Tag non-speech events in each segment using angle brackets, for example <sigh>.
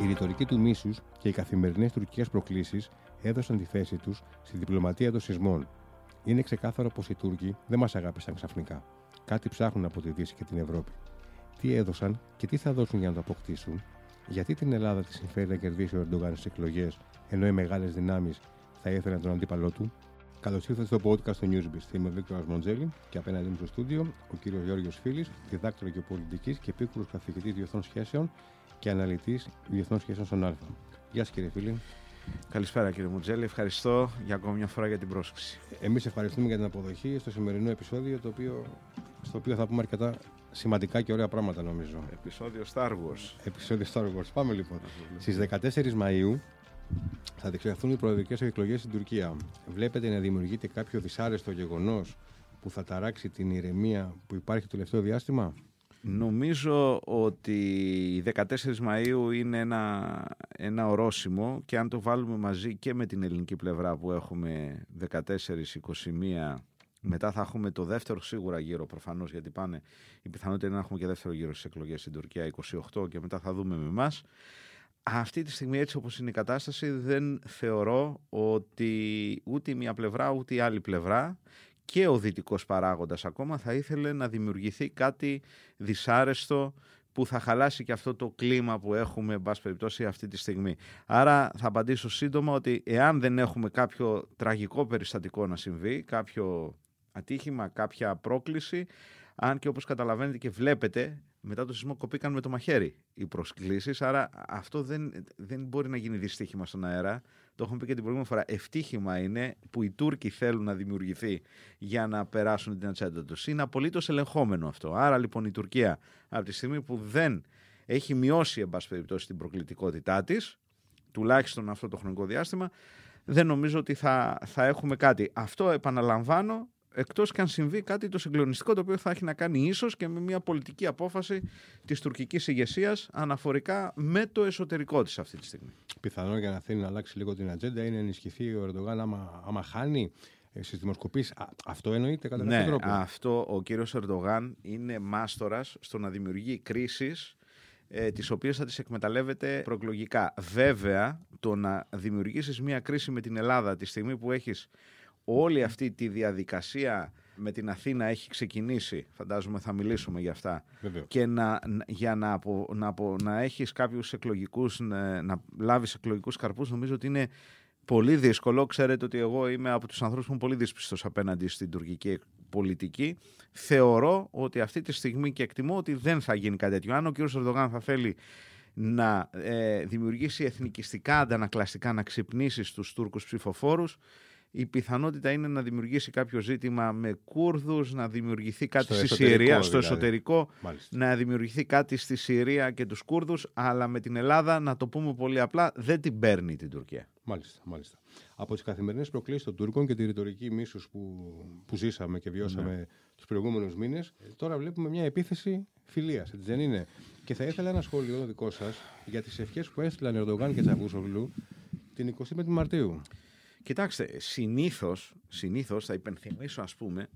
Η ρητορική του μίσους και οι καθημερινές τουρκικές προκλήσεις έδωσαν τη θέση τους στη διπλωματία των σεισμών. Είναι ξεκάθαρο πως οι Τούρκοι δεν μας αγάπησαν ξαφνικά. Κάτι ψάχνουν από τη Δύση και την Ευρώπη. Τι έδωσαν και τι θα δώσουν για να το αποκτήσουν, γιατί την Ελλάδα τη συμφέρει να κερδίσει ο Ερντογάν στις εκλογές, ενώ οι μεγάλες δυνάμεις θα ήθελαν τον αντίπαλό του; Καλώς ήρθατε στο podcast του Newsbeat. Είμαι ο Βίκτορας Μοντζέλη και απέναντί μου στο στούντιο ο κύριος Γιώργος Φίλης, διδάκτορας γεωπολιτική και επίκουρος καθηγητής διεθνών σχέσεων και αναλυτής διεθνών σχέσεων στον Α. Γεια σας κύριε Φίλη. Καλησπέρα κύριε Μουτζέλη, ευχαριστώ για ακόμη μια φορά για την πρόσκληση. Εμείς ευχαριστούμε για την αποδοχή στο σημερινό επεισόδιο, το οποίο, στο οποίο θα πούμε αρκετά σημαντικά και ωραία πράγματα νομίζω. Επεισόδιο Star Wars. Επεισόδιο Star Wars. Πάμε λοιπόν. Στις 14 Μαου θα διεξαχθούν οι προεδρικές εκλογές στην Τουρκία. Βλέπετε να δημιουργείται κάποιο δυσάρεστο γεγονός που θα ταράξει την ηρεμία που υπάρχει το τελευταίο διάστημα; Νομίζω ότι η 14 Μαΐου είναι ένα, ένα ορόσημο και αν το βάλουμε μαζί και με την ελληνική πλευρά που έχουμε 14-21 μετά θα έχουμε το δεύτερο σίγουρα γύρο προφανώς γιατί πάνε η πιθανότητα είναι να έχουμε και δεύτερο γύρο στις εκλογές στην Τουρκία 28 και μετά θα δούμε με εμάς. Αυτή τη στιγμή έτσι όπως είναι η κατάσταση δεν θεωρώ ότι ούτε η μία πλευρά ούτε η άλλη πλευρά και ο δυτικός παράγοντας ακόμα θα ήθελε να δημιουργηθεί κάτι δυσάρεστο που θα χαλάσει και αυτό το κλίμα που έχουμε, εν πάση περιπτώσει, αυτή τη στιγμή. Άρα θα απαντήσω σύντομα ότι εάν δεν έχουμε κάποιο τραγικό περιστατικό να συμβεί, κάποιο ατύχημα, κάποια πρόκληση, αν και όπως καταλαβαίνετε και βλέπετε, μετά το σεισμό κοπήκαν με το μαχαίρι οι προσκλήσεις. Άρα αυτό δεν, δεν μπορεί να γίνει δυστύχημα στον αέρα. Το έχουμε πει και την προηγούμενη φορά. Ευτύχημα είναι που οι Τούρκοι θέλουν να δημιουργηθεί για να περάσουν την ατζέντα τους. Είναι απολύτως ελεγχόμενο αυτό. Άρα λοιπόν η Τουρκία από τη στιγμή που δεν έχει μειώσει, εν πάση περιπτώσει, την προκλητικότητά της, τουλάχιστον αυτό το χρονικό διάστημα, δεν νομίζω ότι θα, θα έχουμε κάτι. Αυτό επαναλαμβάνω Εκτός και αν συμβεί κάτι το συγκλονιστικό το οποίο θα έχει να κάνει ίσως και με μια πολιτική απόφαση της τουρκικής ηγεσίας αναφορικά με το εσωτερικό της αυτή τη στιγμή. Πιθανό για να θέλει να αλλάξει λίγο την ατζέντα είναι να ενισχυθεί ο Ερντογάν άμα, άμα χάνει ε, στις δημοσκοπήσεις. Αυτό εννοείται κατά ναι, τρόπο; Αυτό ο κύριος Ερντογάν είναι μάστορας στο να δημιουργεί κρίσεις ε, τις οποίες θα τις εκμεταλλεύεται προεκλογικά. Βέβαια, το να δημιουργήσεις μια κρίση με την Ελλάδα τη στιγμή που έχεις όλη αυτή τη διαδικασία με την Αθήνα έχει ξεκινήσει, φαντάζομαι θα μιλήσουμε για αυτά, και να, για να, να, να έχεις κάποιους εκλογικούς, να, να λάβεις εκλογικούς καρπούς, νομίζω ότι είναι πολύ δύσκολο. Ξέρετε ότι εγώ είμαι από τους ανθρώπους που είμαι πολύ δύσπιστος απέναντι στην τουρκική πολιτική. Θεωρώ ότι αυτή τη στιγμή και εκτιμώ ότι δεν θα γίνει κάτι τέτοιο. Αν ο κ. Ερντογάν θα θέλει να ε, δημιουργήσει εθνικιστικά αντανακλαστικά, να ξυπνήσει στους Τούρκους ψηφοφόρους, η πιθανότητα είναι να δημιουργήσει κάποιο ζήτημα με Κούρδους, να δημιουργηθεί κάτι στη Συρία, στο δηλαδή. εσωτερικό, να δημιουργηθεί κάτι στη Συρία και τους Κούρδους, αλλά με την Ελλάδα, να το πούμε πολύ απλά, δεν την παίρνει την Τουρκία. Μάλιστα, μάλιστα. Από τις καθημερινές προκλήσεις των Τούρκων και τη ρητορική μίσους που, που ζήσαμε και βιώσαμε ναι. τους προηγούμενους μήνες, τώρα βλέπουμε μια επίθεση φιλίας, έτσι δεν είναι; Και θα ήθελα ένα σχόλιο δικό σας για τις ευχές που έστειλαν Ερντογάν και Τσαβούσογλου την 25η Μαρτίου. Κοιτάξτε, συνήθως, συνήθως θα υπενθυμίσω ας πούμε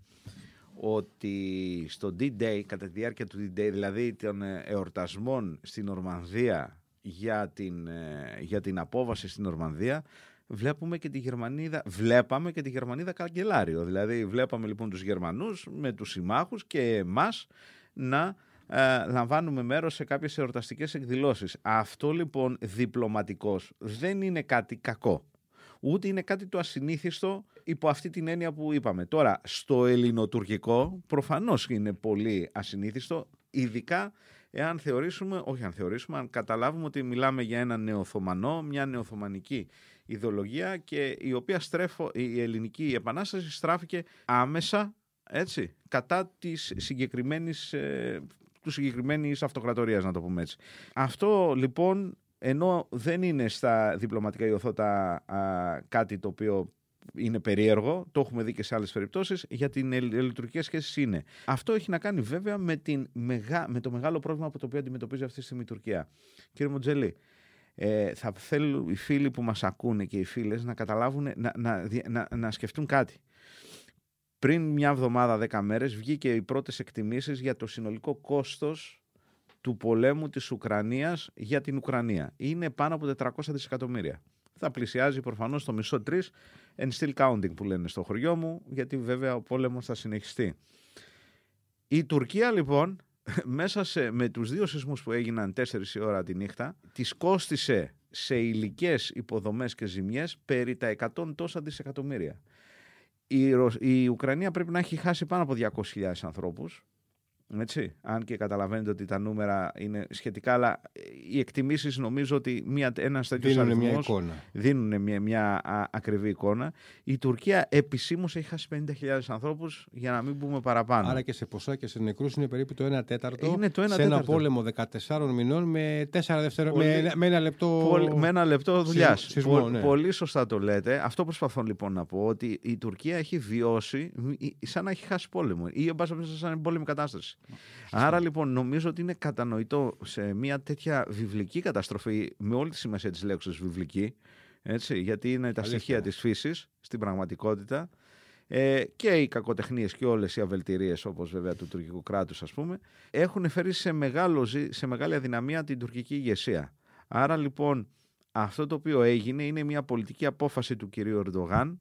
ότι στο D-Day, κατά τη διάρκεια του D-Day, δηλαδή των ε, εορτασμών στην Ορμανδία για την, ε, για την απόβαση στην Ορμανδία, βλέπουμε και τη Γερμανίδα, βλέπαμε και τη Γερμανίδα καγκελάριο. Δηλαδή βλέπαμε λοιπόν τους Γερμανούς με τους συμμάχους και εμάς να ε, λαμβάνουμε μέρος σε κάποιες εορταστικές εκδηλώσεις. Αυτό λοιπόν διπλωματικός δεν είναι κάτι κακό ούτε είναι κάτι το ασυνήθιστο υπό αυτή την έννοια που είπαμε. Τώρα, στο ελληνοτουρκικό προφανώς είναι πολύ ασυνήθιστο, ειδικά εάν θεωρήσουμε, όχι αν θεωρήσουμε, αν καταλάβουμε ότι μιλάμε για ένα νεοθωμανό, μια νεοθωμανική ιδεολογία και η οποία στρέφω, η ελληνική επανάσταση στράφηκε άμεσα έτσι, κατά της συγκεκριμένης ε, του συγκεκριμένης αυτοκρατορίας, να το πούμε έτσι. Αυτό λοιπόν ενώ δεν είναι στα διπλωματικά ιωθώτα κάτι το οποίο είναι περίεργο, το έχουμε δει και σε άλλες περιπτώσεις, για την λειτουργικές σχέσεις είναι. Αυτό έχει να κάνει βέβαια με, την με το μεγάλο πρόβλημα από το οποίο αντιμετωπίζει αυτή τη στιγμή η Τουρκία. Κύριε Μοντζελή, ε, θα θέλουν οι φίλοι που μας ακούνε και οι φίλες να καταλάβουν, να, να, να, να σκεφτούν κάτι. Πριν μια εβδομάδα, δέκα μέρες, βγήκε οι πρώτες εκτιμήσεις για το συνολικό κόστος του πολέμου της Ουκρανίας για την Ουκρανία. Είναι πάνω από 400 δισεκατομμύρια. Θα πλησιάζει προφανώς το μισό τρεις and still counting που λένε στο χωριό μου, γιατί βέβαια ο πόλεμος θα συνεχιστεί. Η Τουρκία λοιπόν <laughs> μέσα σε, με τους δύο σεισμούς που έγιναν 4 η ώρα τη νύχτα της κόστισε σε υλικές υποδομές και ζημιές περί τα 100 τόσα δισεκατομμύρια. Η, η Ουκρανία πρέπει να έχει χάσει πάνω από 200.000 ανθρώπους έτσι, αν και καταλαβαίνετε ότι τα νούμερα είναι σχετικά, αλλά οι εκτιμήσεις νομίζω ότι μια, ένας τέτοιος δίνουν αριθμός μια εικόνα. δίνουν μια, μια α, ακριβή εικόνα. Η Τουρκία επισήμως έχει χάσει 50.000 ανθρώπους για να μην πούμε παραπάνω. Άρα και σε ποσά και σε νεκρούς είναι περίπου το 1 τέταρτο Είναι το 1 σε ένα τέταρτο. πόλεμο 14 μηνών με, 4 δευτερο... Πολύ- με, με ένα λεπτό. Πολύ- με ένα λεπτό δουλειάς. σεισμό, ναι. Πολύ σωστά το λέτε. Αυτό προσπαθώ λοιπόν να πω ότι η Τουρκία έχει βιώσει μ- σαν να έχει χάσει πόλεμο ή εν πάση περιπτώσει, σαν να είναι πόλεμη κατάσταση. Άρα λοιπόν νομίζω ότι είναι κατανοητό σε μια τέτοια βιβλική καταστροφή με όλη τη σημασία της λέξης βιβλική, έτσι, γιατί είναι τα Αλήθεια. στοιχεία της φύσης στην πραγματικότητα ε, και οι κακοτεχνίες και όλες οι αβελτηρίες όπως βέβαια του τουρκικού κράτους ας πούμε έχουν φέρει σε, μεγάλο, ζη- σε μεγάλη αδυναμία την τουρκική ηγεσία. Άρα λοιπόν αυτό το οποίο έγινε είναι μια πολιτική απόφαση του κυρίου Ερντογάν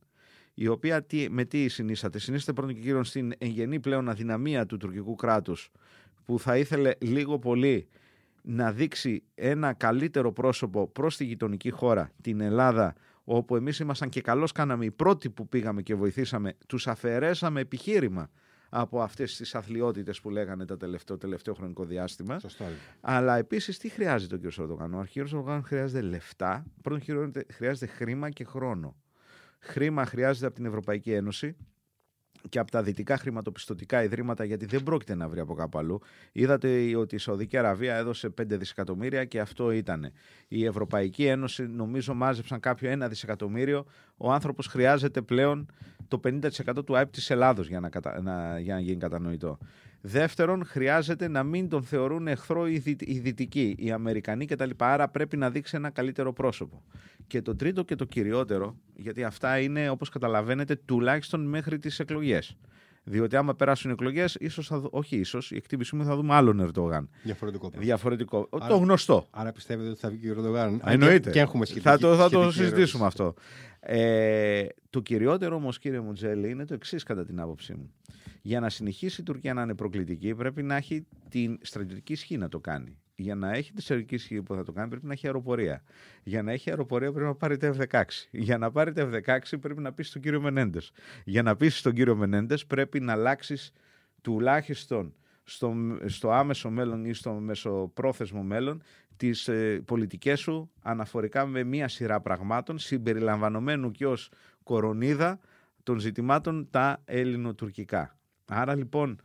η οποία τι, με τι συνίσταται. Συνίσταται πρώτον και κύριον στην εγγενή πλέον αδυναμία του τουρκικού κράτους που θα ήθελε λίγο πολύ να δείξει ένα καλύτερο πρόσωπο προς τη γειτονική χώρα, την Ελλάδα, όπου εμείς ήμασταν και καλώς κάναμε οι πρώτοι που πήγαμε και βοηθήσαμε, τους αφαιρέσαμε επιχείρημα από αυτές τις αθλειότητες που λέγανε τα τελευταίο, τελευταίο χρονικό διάστημα. Σωστά. λοιπόν. Αλλά επίσης τι χρειάζεται ο κ. Ερντογάν. Ο κ. Ερντογάν χρειάζεται λεφτά. Πρώτον, χρειάζεται- χρειάζεται χρήμα και χρόνο. Χρήμα χρειάζεται από την Ευρωπαϊκή Ένωση και από τα δυτικά χρηματοπιστωτικά ιδρύματα, γιατί δεν πρόκειται να βρει από κάπου αλλού. Είδατε ότι η Σαουδική Αραβία έδωσε 5 δισεκατομμύρια και αυτό ήταν. Η Ευρωπαϊκή Ένωση, νομίζω, μάζεψαν κάποιο 1 δισεκατομμύριο. Ο άνθρωπος χρειάζεται πλέον το 50% του ΑΕΠ της Ελλάδος για να, κατα... να... για να γίνει κατανοητό. Δεύτερον, χρειάζεται να μην τον θεωρούν εχθρό οι, δυτ- οι δυτικοί, οι Αμερικανοί κτλ. Άρα πρέπει να δείξει ένα καλύτερο πρόσωπο. Και το τρίτο και το κυριότερο, γιατί αυτά είναι όπως καταλαβαίνετε τουλάχιστον μέχρι τις εκλογές. Διότι άμα περάσουν οι εκλογές, ίσως θα, δω- όχι ίσως, η εκτίμησή μου θα δούμε άλλον Ερντογάν. Διαφορετικό πράγμα. Διαφορετικό. Άρα- Το γνωστό. Άρα πιστεύετε ότι θα βγει ο Ερντογάν. Α, Εννοείται. Και έχουμε σχετική, θα το, θα το σχετική συζητήσουμε ερώτηση. αυτό. Ε, το κυριότερο όμως κύριε Μουτζέλη είναι το εξής κατά την άποψή μου. Για να συνεχίσει η Τουρκία να είναι προκλητική πρέπει να έχει την στρατιωτική ισχύ να το κάνει. Για να έχει τη στρατιωτική ισχύ που θα το κάνει πρέπει να έχει αεροπορία. Για να έχει αεροπορία πρέπει να πάρει τα F-16. Για να πάρει τα F-16 πρέπει να πείσει τον κύριο Μενέντες. Για να πείσει τον κύριο Μενέντες πρέπει να αλλάξεις τουλάχιστον στο, στο άμεσο μέλλον ή στο μεσοπρόθεσμο μέλλον τις ε, πολιτικές σου αναφορικά με μία σειρά πραγμάτων συμπεριλαμβανομένου και ως κορονίδα των ζητημάτων τα ελληνοτουρκικά. Άρα λοιπόν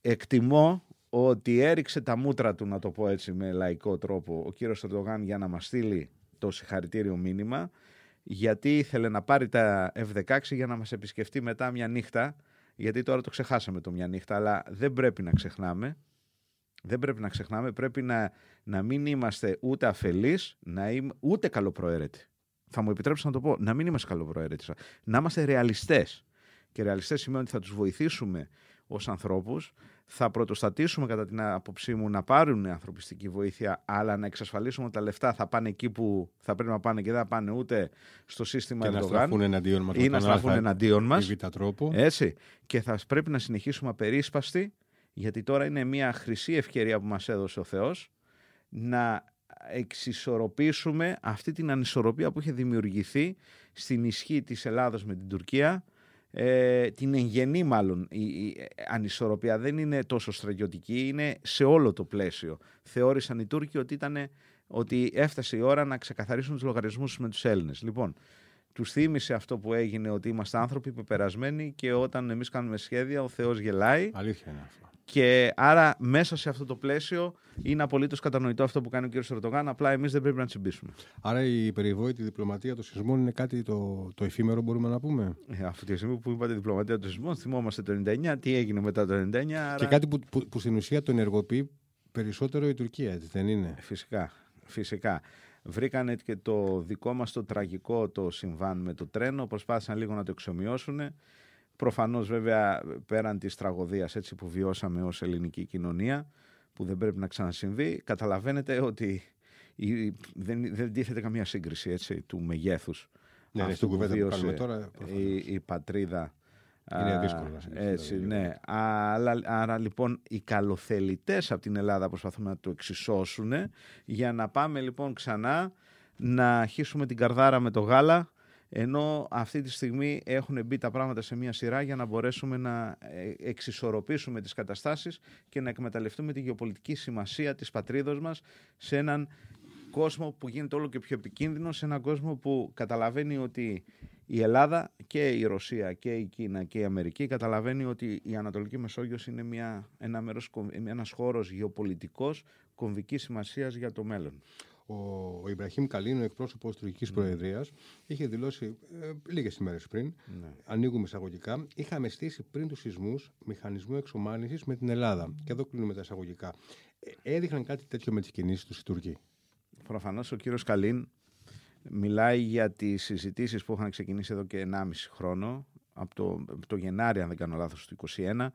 εκτιμώ ότι έριξε τα μούτρα του, να το πω έτσι με λαϊκό τρόπο, ο κύριος Ερντογάν για να μας στείλει το συγχαρητήριο μήνυμα, γιατί ήθελε να πάρει τα F-16 για να μας επισκεφτεί μετά μια νύχτα, γιατί τώρα το ξεχάσαμε το μια νύχτα, αλλά δεν πρέπει να ξεχνάμε, δεν πρέπει να ξεχνάμε, πρέπει να, να μην είμαστε ούτε αφελείς, να είμαι, ούτε καλοπροαίρετοι. Θα μου επιτρέψω να το πω, να μην είμαστε καλοπροαίρετοι, να είμαστε ρεαλιστές. Και ρεαλιστές σημαίνει ότι θα τους βοηθήσουμε ως ανθρώπους, θα πρωτοστατήσουμε κατά την άποψή μου να πάρουν ανθρωπιστική βοήθεια, αλλά να εξασφαλίσουμε ότι τα λεφτά θα πάνε εκεί που θα πρέπει να πάνε και δεν θα πάνε ούτε στο σύστημα Και να Ερντογάν στραφούν εναντίον μας. ή να στραφούν εναντίον μας. Ή β' τρόπο. Έτσι. Και θα πρέπει να συνεχίσουμε απερίσπαστοι, γιατί τώρα είναι μια χρυσή ευκαιρία που μας έδωσε ο Θεός, να εξισορροπήσουμε αυτή την ανισορροπία που είχε δημιουργηθεί στην ισχύ της Ελλάδος με την Τουρκία, ε, την εγγενή μάλλον η, η ανισορροπία δεν είναι τόσο στρατιωτική, είναι σε όλο το πλαίσιο. Θεώρησαν οι Τούρκοι ότι, ήταν, ότι έφτασε η ώρα να ξεκαθαρίσουν τους λογαριασμούς με τους Έλληνες. Λοιπόν, τους θύμισε αυτό που έγινε ότι είμαστε άνθρωποι πεπερασμένοι και όταν εμείς κάνουμε σχέδια ο Θεός γελάει Αλήθεια είναι αυτό. Και άρα μέσα σε αυτό το πλαίσιο είναι απολύτως κατανοητό αυτό που κάνει ο κ. Ερντογάν. Απλά εμείς δεν πρέπει να τσιμπήσουμε. Άρα η περιβόητη διπλωματία των σεισμών είναι κάτι το, το εφήμερο, μπορούμε να πούμε; Ε, αυτή τη στιγμή που είπατε διπλωματία των σεισμών, θυμόμαστε το 99, τι έγινε μετά το 99. Άρα... Και κάτι που, που, που στην ουσία το ενεργοποιεί περισσότερο η Τουρκία, έτσι δεν είναι; Φυσικά, φυσικά. Βρήκανε και το δικό μας το τραγικό το συμβάν με το τρένο, προσπάθησαν λίγο να το εξομοιώσουν. Προφανώς βέβαια πέραν της τραγωδίας έτσι που βιώσαμε ως ελληνική κοινωνία, που δεν πρέπει να ξανασυμβεί. Καταλαβαίνετε ότι η, δεν, δεν τίθεται καμία σύγκριση έτσι, του μεγέθους Ναι, ναι, αυτού στην που κουβέντα που βίωσε κάνουμε τώρα. προφανώς. η, η πατρίδα. Είναι Α, δύσκολο να συγκριθεί, Έτσι, δηλαδή, ναι. Αλλά, άρα λοιπόν οι καλοθελητές από την Ελλάδα προσπαθούν να το εξισώσουν για να πάμε λοιπόν ξανά να αρχίσουμε την καρδάρα με το γάλα ενώ αυτή τη στιγμή έχουν μπει τα πράγματα σε μια σειρά για να μπορέσουμε να ε, εξισορροπήσουμε τις καταστάσεις και να εκμεταλλευτούμε τη γεωπολιτική σημασία της πατρίδος μας σε έναν κόσμο που γίνεται όλο και πιο επικίνδυνο, σε έναν κόσμο που καταλαβαίνει ότι η Ελλάδα και η Ρωσία και η Κίνα και η Αμερική καταλαβαίνει ότι η Ανατολική Μεσόγειος είναι μια, ένα μέρος, κομ- ένας χώρος γεωπολιτικός κομβικής σημασίας για το μέλλον. Ο, ο Ιμπραχήμ Καλίνο, εκπρόσωπος της τουρκικής Προεδρίας, είχε δηλώσει ε, λίγες ημέρες πριν, Ναι. ανοίγουμε εισαγωγικά, είχαμε στήσει πριν τους σεισμούς μηχανισμό εξομάλυνσης με την Ελλάδα. Και εδώ κλείνουμε τα εισαγωγικά. Ε, έδειχναν κάτι τέτοιο με τις κινήσεις τους οι Τούρκοι. Προφανώς ο κύριος Καλίν μιλάει για τις συζητήσεις που είχαν ξεκινήσει εδώ και 1,5 χρόνο, από το, από το Γενάρη αν δεν κάνω λάθος του 2021,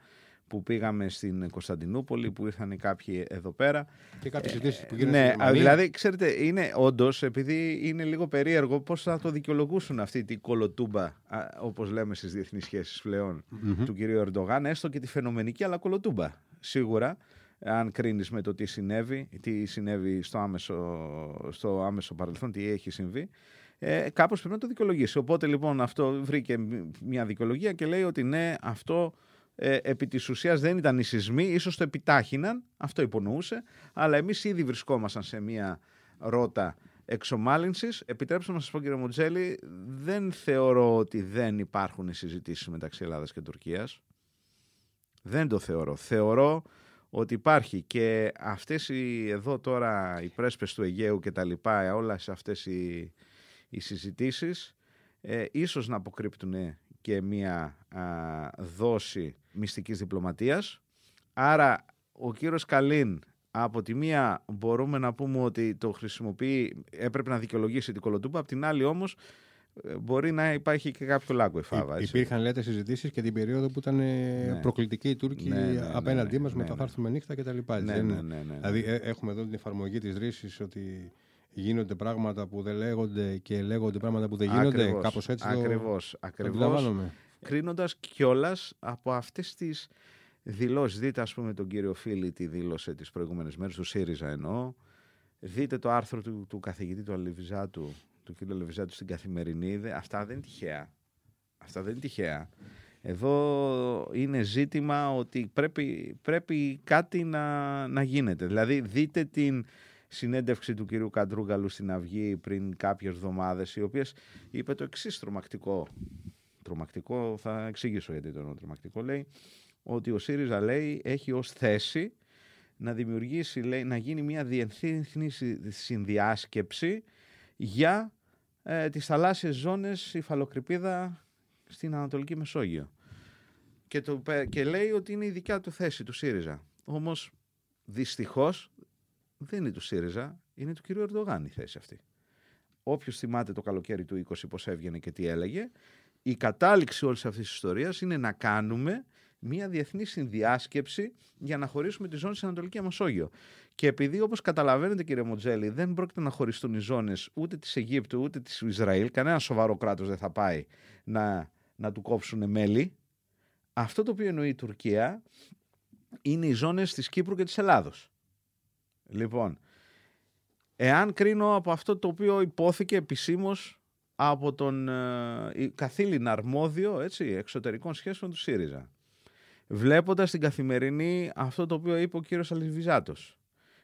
που πήγαμε στην Κωνσταντινούπολη, που ήρθαν κάποιοι εδώ πέρα. Και κάποιες συζητήσεις που γίνανε Ναι, στη α, Γερμανία. δηλαδή, ξέρετε, είναι όντως, επειδή είναι λίγο περίεργο, πώς θα το δικαιολογούσουν αυτή την κολοτούμπα, όπως λέμε στις διεθνείς σχέσεις πλέον, του κυρίου Ερντογάν, έστω και τη φαινομενική, αλλά κολοτούμπα. Σίγουρα, αν κρίνεις με το τι συνέβη, τι συνέβη στο άμεσο, στο άμεσο παρελθόν, τι έχει συμβεί, ε, κάπως πρέπει να το δικαιολογήσει. Οπότε λοιπόν αυτό βρήκε μ- μια δικαιολογία και λέει ότι ναι, αυτό ε, επί της ουσίας δεν ήταν οι σεισμοί, ίσως το επιτάχυναν, αυτό υπονοούσε, αλλά εμείς ήδη βρισκόμασταν σε μια ρότα εξομάλυνσης. Επιτρέψτε να σας πω κύριε Μουτζέλη, δεν θεωρώ ότι δεν υπάρχουν συζητήσεις μεταξύ Ελλάδας και Τουρκίας. Δεν το θεωρώ. Θεωρώ ότι υπάρχει και αυτές οι, εδώ τώρα οι πρέσπες του Αιγαίου και τα λοιπά, όλες αυτές οι, οι συζητήσεις, ε, ίσως να αποκρύπτουν και μία α, δόση μυστικής διπλωματίας. Άρα ο κύριος Καλίν από τη μία μπορούμε να πούμε ότι το χρησιμοποιεί, έπρεπε να δικαιολογήσει την κολοτούμπα, από την άλλη όμως ε, μπορεί να υπάρχει και κάποιο λάκκο η φάβα. Υ- έτσι. Υπήρχαν λέτε συζητήσεις και την περίοδο που ήταν ε, Ναι. προκλητικοί οι Τούρκοι Ναι, ναι, ναι, απέναντί μας ναι, με ναι, το θα ναι. έρθουμε νύχτα κτλ. Ναι, έτσι ναι, δεν ναι, είναι; ναι, ναι. Δηλαδή ε, έχουμε εδώ την εφαρμογή της ρίσης ότι γίνονται πράγματα που δεν λέγονται και λέγονται πράγματα που δεν γίνονται. Ακριβώς, Κάπως έτσι το- Ακριβώς, το ακριβώς. Αντιλαμβάνομαι. κρίνοντας κιόλας από αυτές τις δηλώσεις. Δείτε ας πούμε τον κύριο Φίλη τι δήλωσε τις προηγούμενες μέρες, του ΣΥΡΙΖΑ εννοώ. Δείτε το άρθρο του, του καθηγητή του Αλεβιζάτου, του κ. Αλεβιζάτου στην Καθημερινή. Δε- Αυτά δεν είναι τυχαία. Αυτά δεν είναι τυχαία. Εδώ είναι ζήτημα ότι πρέπει, πρέπει κάτι να, να γίνεται. Δηλαδή δείτε την συνέντευξη του κυρίου Καντρούγκαλου στην Αυγή πριν κάποιες εβδομάδες, οι οποίες είπε το εξής τρομακτικό. Τρομακτικό, θα εξηγήσω γιατί το εννοώ τρομακτικό. Λέει ότι ο ΣΥΡΙΖΑ λέει έχει ως θέση να δημιουργήσει, λέει, να γίνει μια διεθνή συ- συνδιάσκεψη για ε, τις θαλάσσιες ζώνες υφαλοκρηπίδα στην Ανατολική Μεσόγειο. Και, το, πε- και λέει ότι είναι η δικιά του θέση του ΣΥΡΙΖΑ. Όμως δυστυχώς δεν είναι του ΣΥΡΙΖΑ, είναι του κυρίου Ερντογάν η θέση αυτή. Όποιος θυμάται το καλοκαίρι του 20 πώς έβγαινε και τι έλεγε, η κατάληξη όλης αυτής της ιστορίας είναι να κάνουμε μια διεθνή συνδιάσκεψη για να χωρίσουμε τη ζώνη στην Ανατολική Μεσόγειο. Και επειδή όπως καταλαβαίνετε κύριε Μοντζέλη δεν πρόκειται να χωριστούν οι ζώνες ούτε της Αιγύπτου ούτε της Ισραήλ, κανένας σοβαρό κράτος δεν θα πάει να, να του κόψουν μέλη, αυτό το οποίο εννοεί η Τουρκία είναι οι ζώνες της Κύπρου και της Ελλάδος. Λοιπόν, εάν κρίνω από αυτό το οποίο υπόθηκε επισήμως από τον ε, καθήλυνα αρμόδιο έτσι, εξωτερικών σχέσεων του ΣΥΡΙΖΑ. Βλέποντας την καθημερινή αυτό το οποίο είπε ο κύριος Αλιβιζάτος.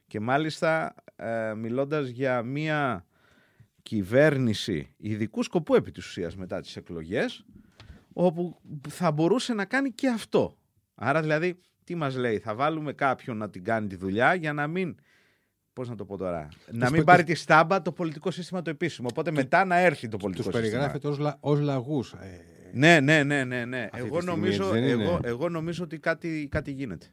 Και μάλιστα ε, μιλώντας για μια κυβέρνηση ειδικού σκοπού επί της ουσίας μετά τις εκλογές, όπου θα μπορούσε να κάνει και αυτό. Άρα δηλαδή, τι μας λέει, θα βάλουμε κάποιον να την κάνει τη δουλειά για να μην Πώς να το πω τώρα; να μην πε- πάρει τη στάμπα το πολιτικό σύστημα το επίσημο. Οπότε μετά να έρθει το πολιτικό Τους σύστημα. περιγράφεται ως, λα, ως λαγούς. Ε, Ναι, ναι, ναι, ναι. ναι. Αυτή Εγώ, τη στιγμή νομίζω, έτσι δεν είναι. εγώ, εγώ νομίζω ότι κάτι, κάτι γίνεται.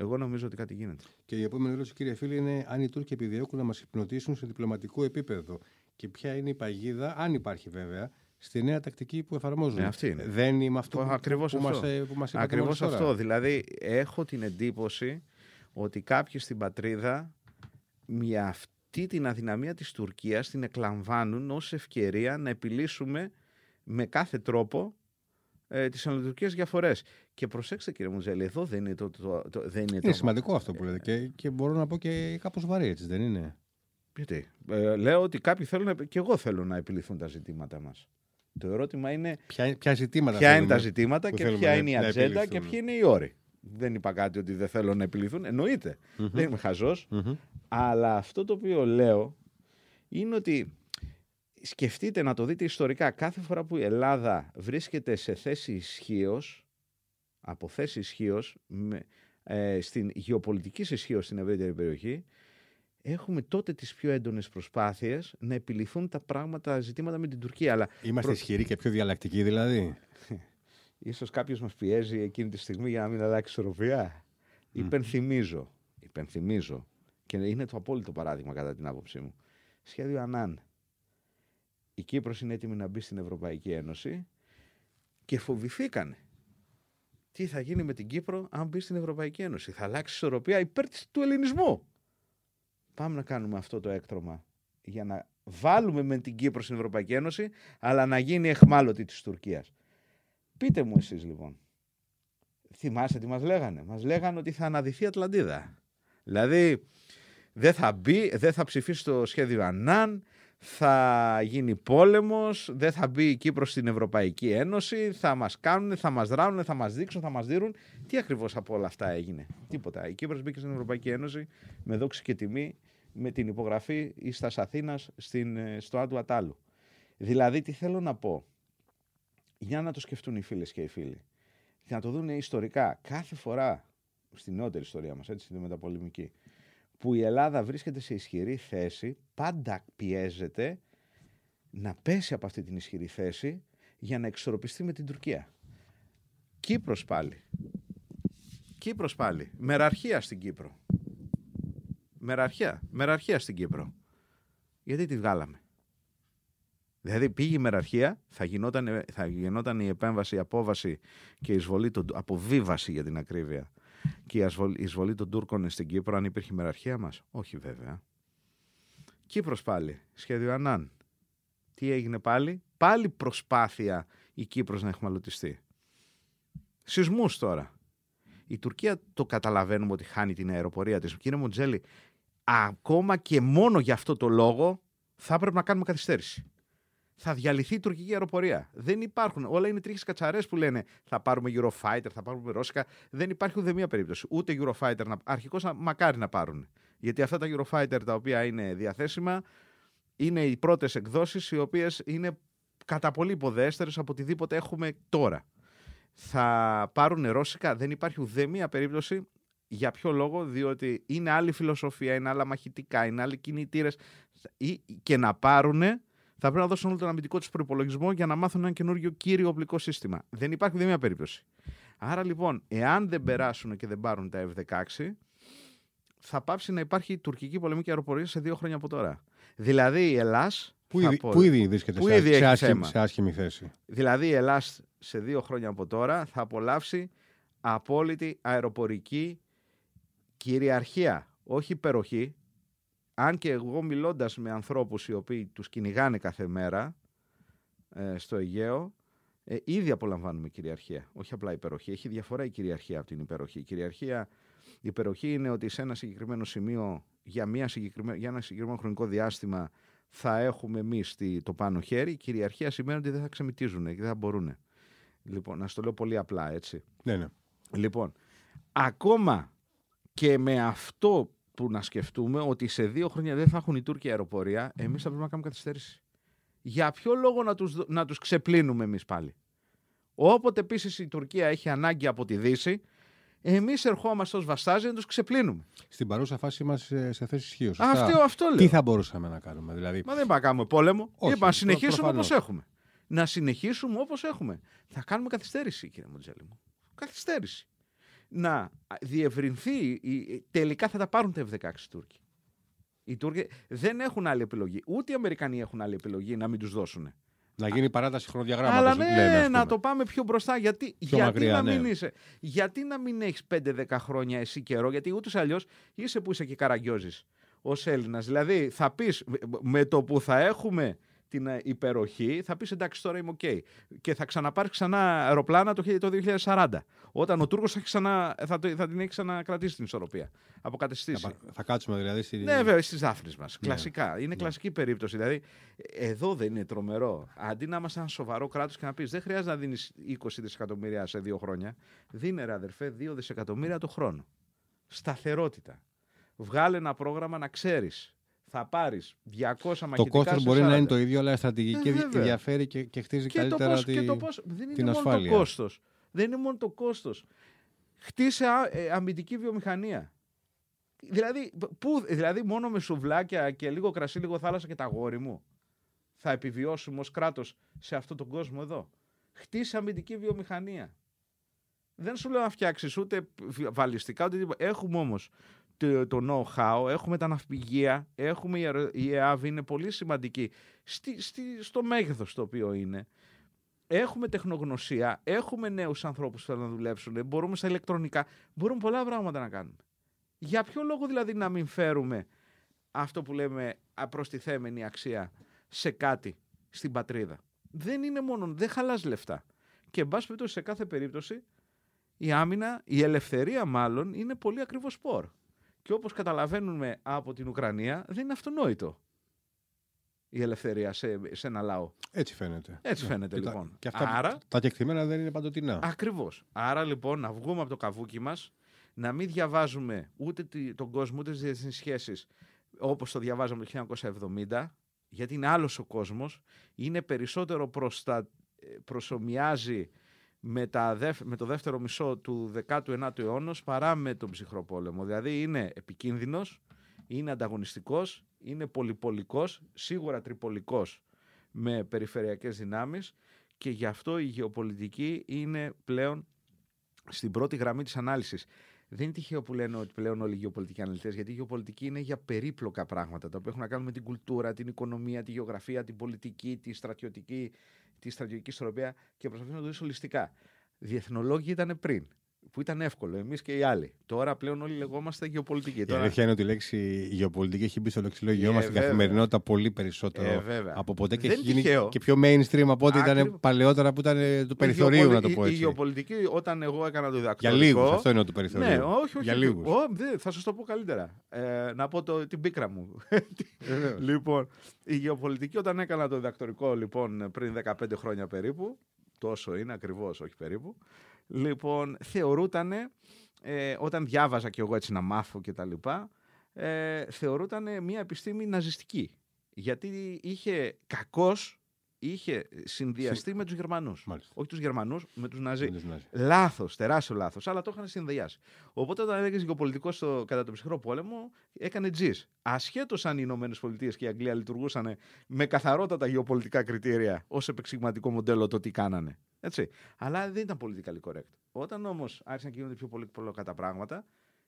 Εγώ νομίζω ότι κάτι γίνεται. Και η επόμενη ερώτηση, κύριε φίλε, είναι αν οι Τούρκοι επιδιώκουν να μας υπνοτήσουν σε διπλωματικό επίπεδο και ποια είναι η παγίδα, αν υπάρχει βέβαια, στη νέα τακτική που εφαρμόζουν. Ναι, αυτή είναι. Δεν είμαι αυτό που, Ακριβώς που, αυτό. Μας, ε, που μας είπατε Ακριβώς μόλις τώρα. αυτό. Δηλαδή, έχω την εντύπωση ότι κάποιοι στην πατρίδα μια αυτή την αδυναμία της Τουρκίας την εκλαμβάνουν ως ευκαιρία να επιλύσουμε με κάθε τρόπο ε, τις ανατολικές διαφορές. Και προσέξτε κύριε Μουζέλη, εδώ δεν είναι το... το, το δεν είναι, Είναι το... σημαντικό αυτό που λέτε και, και μπορώ να πω και κάπως βαρύ, έτσι δεν είναι; Γιατί, ε, λέω ότι κάποιοι θέλουν, να- και εγώ θέλω να επιληθούν τα ζητήματα μας. Το ερώτημα είναι Ποια, ποια ζητήματα ποια είναι θέλουμε τα ζητήματα που και θέλουμε ποια να- είναι η να ατζέντα και επιληθούν. ποιοι είναι οι όροι. Δεν είπα κάτι ότι δεν θέλω να επιληθούν. Εννοείται. Μμμ. Δεν είμαι χαζός. Μμμ. Αλλά αυτό το οποίο λέω είναι ότι σκεφτείτε να το δείτε ιστορικά. Κάθε φορά που η Ελλάδα βρίσκεται σε θέση ισχύως, από θέση ισχύως, ε, στην γεωπολιτική ισχύως στην ευρύτερη περιοχή, έχουμε τότε τις πιο έντονες προσπάθειες να επιληθούν τα πράγματα, ζητήματα με την Τουρκία. Αλλά Είμαστε Προ- ισχυροί και πιο διαλλακτικοί δηλαδή. Ίσως κάποιος μας πιέζει εκείνη τη στιγμή για να μην αλλάξει ισορροπία. Υπενθυμίζω, υπενθυμίζω και είναι το απόλυτο παράδειγμα κατά την άποψή μου. Σχέδιο Ανάν. Η Κύπρος είναι έτοιμη να μπει στην Ευρωπαϊκή Ένωση και φοβηθήκανε. Τι θα γίνει με την Κύπρο αν μπει στην Ευρωπαϊκή Ένωση; Θα αλλάξει ισορροπία υπέρ της- του ελληνισμού. Πάμε να κάνουμε αυτό το έκτρωμα για να βάλουμε με την Κύπρο στην Ευρωπαϊκή Ένωση αλλά να γίνει εχμάλωτη της Τουρκίας. Πείτε μου εσείς λοιπόν. Θυμάστε τι μας λέγανε; Μας λέγανε ότι θα αναδυθεί η Ατλαντίδα. Δηλαδή δεν θα μπει, δεν θα ψηφίσει το σχέδιο Ανάν, θα γίνει πόλεμος, δεν θα μπει η Κύπρος στην Ευρωπαϊκή Ένωση, θα μας κάνουν, θα μας δράνουν, θα μας δείξουν, θα μας δίνουν. Τι ακριβώς από όλα αυτά έγινε; Τίποτα. Η Κύπρος μπήκε στην Ευρωπαϊκή Ένωση με δόξη και τιμή με την υπογραφή εις τας Αθήνας στην, ε, στο Άντου Ατάλου. Δηλαδή τι θέλω να πω; Για να το σκεφτούν οι φίλες και οι φίλοι. Και να το δουν ιστορικά. Κάθε φορά στη νεότερη ιστορία μας, έτσι, στη μεταπολεμική, που η Ελλάδα βρίσκεται σε ισχυρή θέση, πάντα πιέζεται να πέσει από αυτή την ισχυρή θέση για να εξορροπιστεί με την Τουρκία. Κύπρος πάλι. Κύπρος πάλι. Μεραρχία στην Κύπρο. Μεραρχία. Μεραρχία στην Κύπρο. Γιατί τη βγάλαμε; Δηλαδή πήγε η μεραρχία, θα γινόταν, θα γινόταν η επέμβαση, η απόβαση και η εισβολή, των, αποβίβαση για την ακρίβεια και η ασβολ- η εισβολή των Τούρκων στην Κύπρο αν υπήρχε η μεραρχία μας; Όχι βέβαια. Κύπρος πάλι, σχέδιο Ανάν. Τι έγινε πάλι, πάλι προσπάθεια η Κύπρος να εχμαλωτιστεί. Σεισμούς τώρα. Η Τουρκία το καταλαβαίνουμε ότι χάνει την αεροπορία της. Κύριε Μοντζέλη, ακόμα και μόνο για αυτό το λόγο θα έπρεπε να κάνουμε καθυστέρηση. Θα διαλυθεί η τουρκική αεροπορία. Δεν υπάρχουν. Όλα είναι τρίχες κατσαρές που λένε θα πάρουμε Eurofighter, θα πάρουμε Ρώσικα. Δεν υπάρχει ούτε μία περίπτωση. Ούτε Eurofighter. Να... Αρχικώς μακάρι να πάρουν. Γιατί αυτά τα Eurofighter τα οποία είναι διαθέσιμα είναι οι πρώτες εκδόσεις οι οποίες είναι κατά πολύ υποδέστερες από οτιδήποτε έχουμε τώρα. Θα πάρουν Ρώσικα. Δεν υπάρχει ούτε μία περίπτωση. Για ποιο λόγο, διότι είναι άλλη φιλοσοφία, είναι άλλα μαχητικά, είναι άλλοι κινητήρες. Και να πάρουν θα πρέπει να δώσουν όλο τον αμυντικό τους προπολογισμό για να μάθουν ένα καινούργιο κύριο οπλικό σύστημα. Δεν υπάρχει ούτε μία περίπτωση. Άρα λοιπόν, εάν δεν περάσουν και δεν πάρουν τα F-16, θα πάψει να υπάρχει τουρκική πολεμική αεροπορία σε δύο χρόνια από τώρα. Δηλαδή η Ελλάς... Που θα ήδη, απο- που ήδη βρίσκεται που σε, ήδη σε, έχει άσχημη, θέμα. σε άσχημη θέση; Δηλαδή η Ελλάς σε δύο χρόνια από τώρα θα απολαύσει απόλυτη αεροπορική κυριαρχία, όχι υπεροχή. Αν και εγώ μιλώντας με ανθρώπους οι οποίοι τους κυνηγάνε κάθε μέρα ε, στο Αιγαίο, ε, ήδη απολαμβάνουμε κυριαρχία, όχι απλά υπεροχή. Έχει διαφορά η κυριαρχία από την υπεροχή. Η κυριαρχία, η υπεροχή είναι ότι σε ένα συγκεκριμένο σημείο, για, μια συγκεκριμέ- για ένα συγκεκριμένο χρονικό διάστημα, θα έχουμε εμείς το πάνω χέρι. Η κυριαρχία σημαίνει ότι δεν θα ξεμητίζουν και δεν θα μπορούν. Λοιπόν, να στο λέω πολύ απλά, έτσι. Ναι, ναι. Λοιπόν, ακόμα και με αυτό που να σκεφτούμε ότι σε δύο χρόνια δεν θα έχουν οι Τούρκοι αεροπορία, εμείς θα πρέπει να κάνουμε καθυστέρηση. Για ποιο λόγο να τους, δω- να τους ξεπλύνουμε εμείς πάλι; Όποτε επίσης η Τουρκία έχει ανάγκη από τη Δύση, εμείς ερχόμαστε ως βαστάζοι να τους ξεπλύνουμε. Στην παρούσα φάση είμαστε σε θέση ισχύω. Αυτό, αυτό λέω. Τι θα μπορούσαμε να κάνουμε, δηλαδή; Μα δεν πάμε να κάνουμε πόλεμο. Όχι, Είπα να προ- συνεχίσουμε προφανώς. όπως έχουμε. Να συνεχίσουμε όπως έχουμε. Θα κάνουμε καθυστέρηση, κύριε Μοντζέλη μου. Καθυστέρηση. Να διευρυνθεί. η- Τελικά θα τα πάρουν τα F-16 οι Τούρκοι. Οι Τούρκοι δεν έχουν άλλη επιλογή. Ούτε οι Αμερικανοί έχουν άλλη επιλογή να μην τους δώσουν. Να γίνει παράταση χρονοδιαγράμματος. Αλλά ναι, λέμε, ας να πούμε. το πάμε πιο μπροστά. Γιατί, Πιο γιατί μακριά, να μην ναι. είσαι. Γιατί να μην έχεις 5-10 χρόνια εσύ καιρό, γιατί ούτως ή αλλιώς είσαι που είσαι και καραγκιόζης ως Έλληνας. Δηλαδή θα πεις με το που θα έχουμε την ε, υπεροχή, θα πεις εντάξει τώρα είμαι οκ. Και θα ξαναπάρει ξανά αεροπλάνα το, χι- το 2040. Όταν ο Τούρκος θα, έχει ξανά, θα, το- θα την έχει ξανακρατήσει την ισορροπία. Αποκατεστήσει. Θα, πα- θα κάτσουμε δηλαδή. Στη... Ναι, βέβαια, στις δάφνες μας. Κλασικά. Είναι κλασική περίπτωση. Δηλαδή, εδώ δεν είναι τρομερό. Αντί να είμαστε ένα σοβαρό κράτος και να πεις δεν χρειάζεται να δίνεις 20 δισεκατομμύρια σε δύο χρόνια. Δίνε, ρε αδερφέ, 2 δισεκατομμύρια το χρόνο. Σταθερότητα. Βγάλε ένα πρόγραμμα να ξέρεις. Θα πάρεις 200 μαχητικά Το κόστος σε μπορεί να 40. είναι το ίδιο, αλλά η στρατηγική Ε, βέβαια. διαφέρει και, και χτίζει και το καλύτερα πώς, τη... και το πώς, δεν είναι την μόνο ασφάλεια. το κόστος. Δεν είναι μόνο το κόστος. Χτίσε α- ε, αμυντική βιομηχανία. Δηλαδή, πού, δηλαδή, μόνο με σουβλάκια και λίγο κρασί, λίγο θάλασσα και τα γόρι μου θα επιβιώσουμε ως κράτος σε αυτόν τον κόσμο εδώ. Χτίσε αμυντική βιομηχανία. Δεν σου λέω να φτιάξεις ούτε βαλιστικά ούτε τίποτα. Έχουμε όμως το, το know-how, έχουμε τα ναυπηγεία, έχουμε η, αερο- η ΕΑΒ είναι πολύ σημαντική στη, στη, στο μέγεθος το οποίο είναι. Έχουμε τεχνογνωσία, έχουμε νέους ανθρώπους που θέλουν να δουλέψουν, μπορούμε στα ηλεκτρονικά, μπορούμε πολλά πράγματα να κάνουμε. Για ποιο λόγο δηλαδή να μην φέρουμε αυτό που λέμε απροστιθέμενη αξία σε κάτι στην πατρίδα; Δεν είναι μόνο, δεν χαλάς λεφτά. Και εν πάση περιπτώσει σε κάθε περίπτωση η άμυνα, η ελευθερία μάλλον είναι πολύ ακριβός σπορ. Και όπως καταλαβαίνουμε από την Ουκρανία δεν είναι αυτονόητο η ελευθερία σε, σε ένα λαό. Έτσι φαίνεται. Έτσι Ναι. φαίνεται Και τα- λοιπόν. Και αυτά, Άρα, τα κεκτημένα δεν είναι παντοτινά. ακριβώς. Άρα λοιπόν να βγούμε από το καβούκι μας, να μην διαβάζουμε ούτε τη- τον κόσμο, ούτε τις διεθνείς σχέσεις όπως το διαβάζαμε το 1970, γιατί είναι άλλος ο κόσμος, είναι περισσότερο προς τα, ε, προσωμιάζει με, τα, δευ- με το δεύτερο μισό του 19ου αιώνα παρά με τον ψυχρό πόλεμο. Δηλαδή είναι επικίνδυνος, είναι ανταγωνιστικός, είναι πολυπολικός, σίγουρα τριπολικός με περιφερειακές δυνάμεις και γι' αυτό η γεωπολιτική είναι πλέον στην πρώτη γραμμή της ανάλυσης. Δεν είναι τυχαίο που λένε ότι πλέον όλοι οι γεωπολιτικοί αναλυτές, γιατί η γεωπολιτική είναι για περίπλοκα πράγματα, τα οποία έχουν να κάνουν με την κουλτούρα, την οικονομία, τη γεωγραφία, την πολιτική, τη στρατιωτική, τη στρατιωτική ισορροπία και προσπαθεί να το δει ολιστικά. Διεθνολόγοι ήταν πριν, που ήταν εύκολο, εμείς και οι άλλοι. Τώρα πλέον όλοι λεγόμαστε γεωπολιτικοί. Η Τώρα... αλήθεια είναι ότι η λέξη γεωπολιτική έχει μπει στο λεξιλόγιο Ε, μας στην βέβαια. καθημερινότητα πολύ περισσότερο Ε, βέβαια. από ποτέ και Δεν έχει είναι γίνει τυχαίο. και πιο mainstream από ό,τι ήταν Ακριβώς. παλαιότερα που ήταν ε, του Η περιθωρίου, γεωπολι- να το η- πω Η έτσι. γεωπολιτική, όταν εγώ έκανα το Για διδακτορικό. λίγους, αυτό είναι το περιθωρίου. Ναι, όχι, όχι. Για όχι. λίγους. Ω, δεν, θα σας το πω καλύτερα. Ε, να πω το, την πίκρα μου. Ε, <laughs> λοιπόν, η γεωπολιτική όταν έκανα το διδακτορικό λοιπόν πριν 15 χρόνια περίπου, τόσο είναι ακριβώς, όχι περίπου, λοιπόν θεωρούταν, ε, όταν διάβαζα και εγώ έτσι να μάθω και τα λοιπά, ε, θεωρούταν μια επιστήμη ναζιστική. Γιατί είχε κακώς, είχε συνδυαστεί Συ... με τους Γερμανούς. Όχι τους Γερμανούς, με τους Ναζί. Λάθος, τεράστιο λάθος, αλλά το είχαν συνδυάσει. Οπότε όταν έλεγε γεωπολιτικό στο, κατά τον ψυχρό πόλεμο, έκανε τζις. Ασχέτως αν οι Ηνωμένες Πολιτείες και η Αγγλία λειτουργούσαν με καθαρότατα γεωπολιτικά κριτήρια ως επεξηγηματικό μοντέλο το τι κάνανε. Έτσι. Αλλά δεν ήταν πολιτικά correct. Όταν όμως άρχισαν να γίνονται πιο πολύ πολλά πράγματα,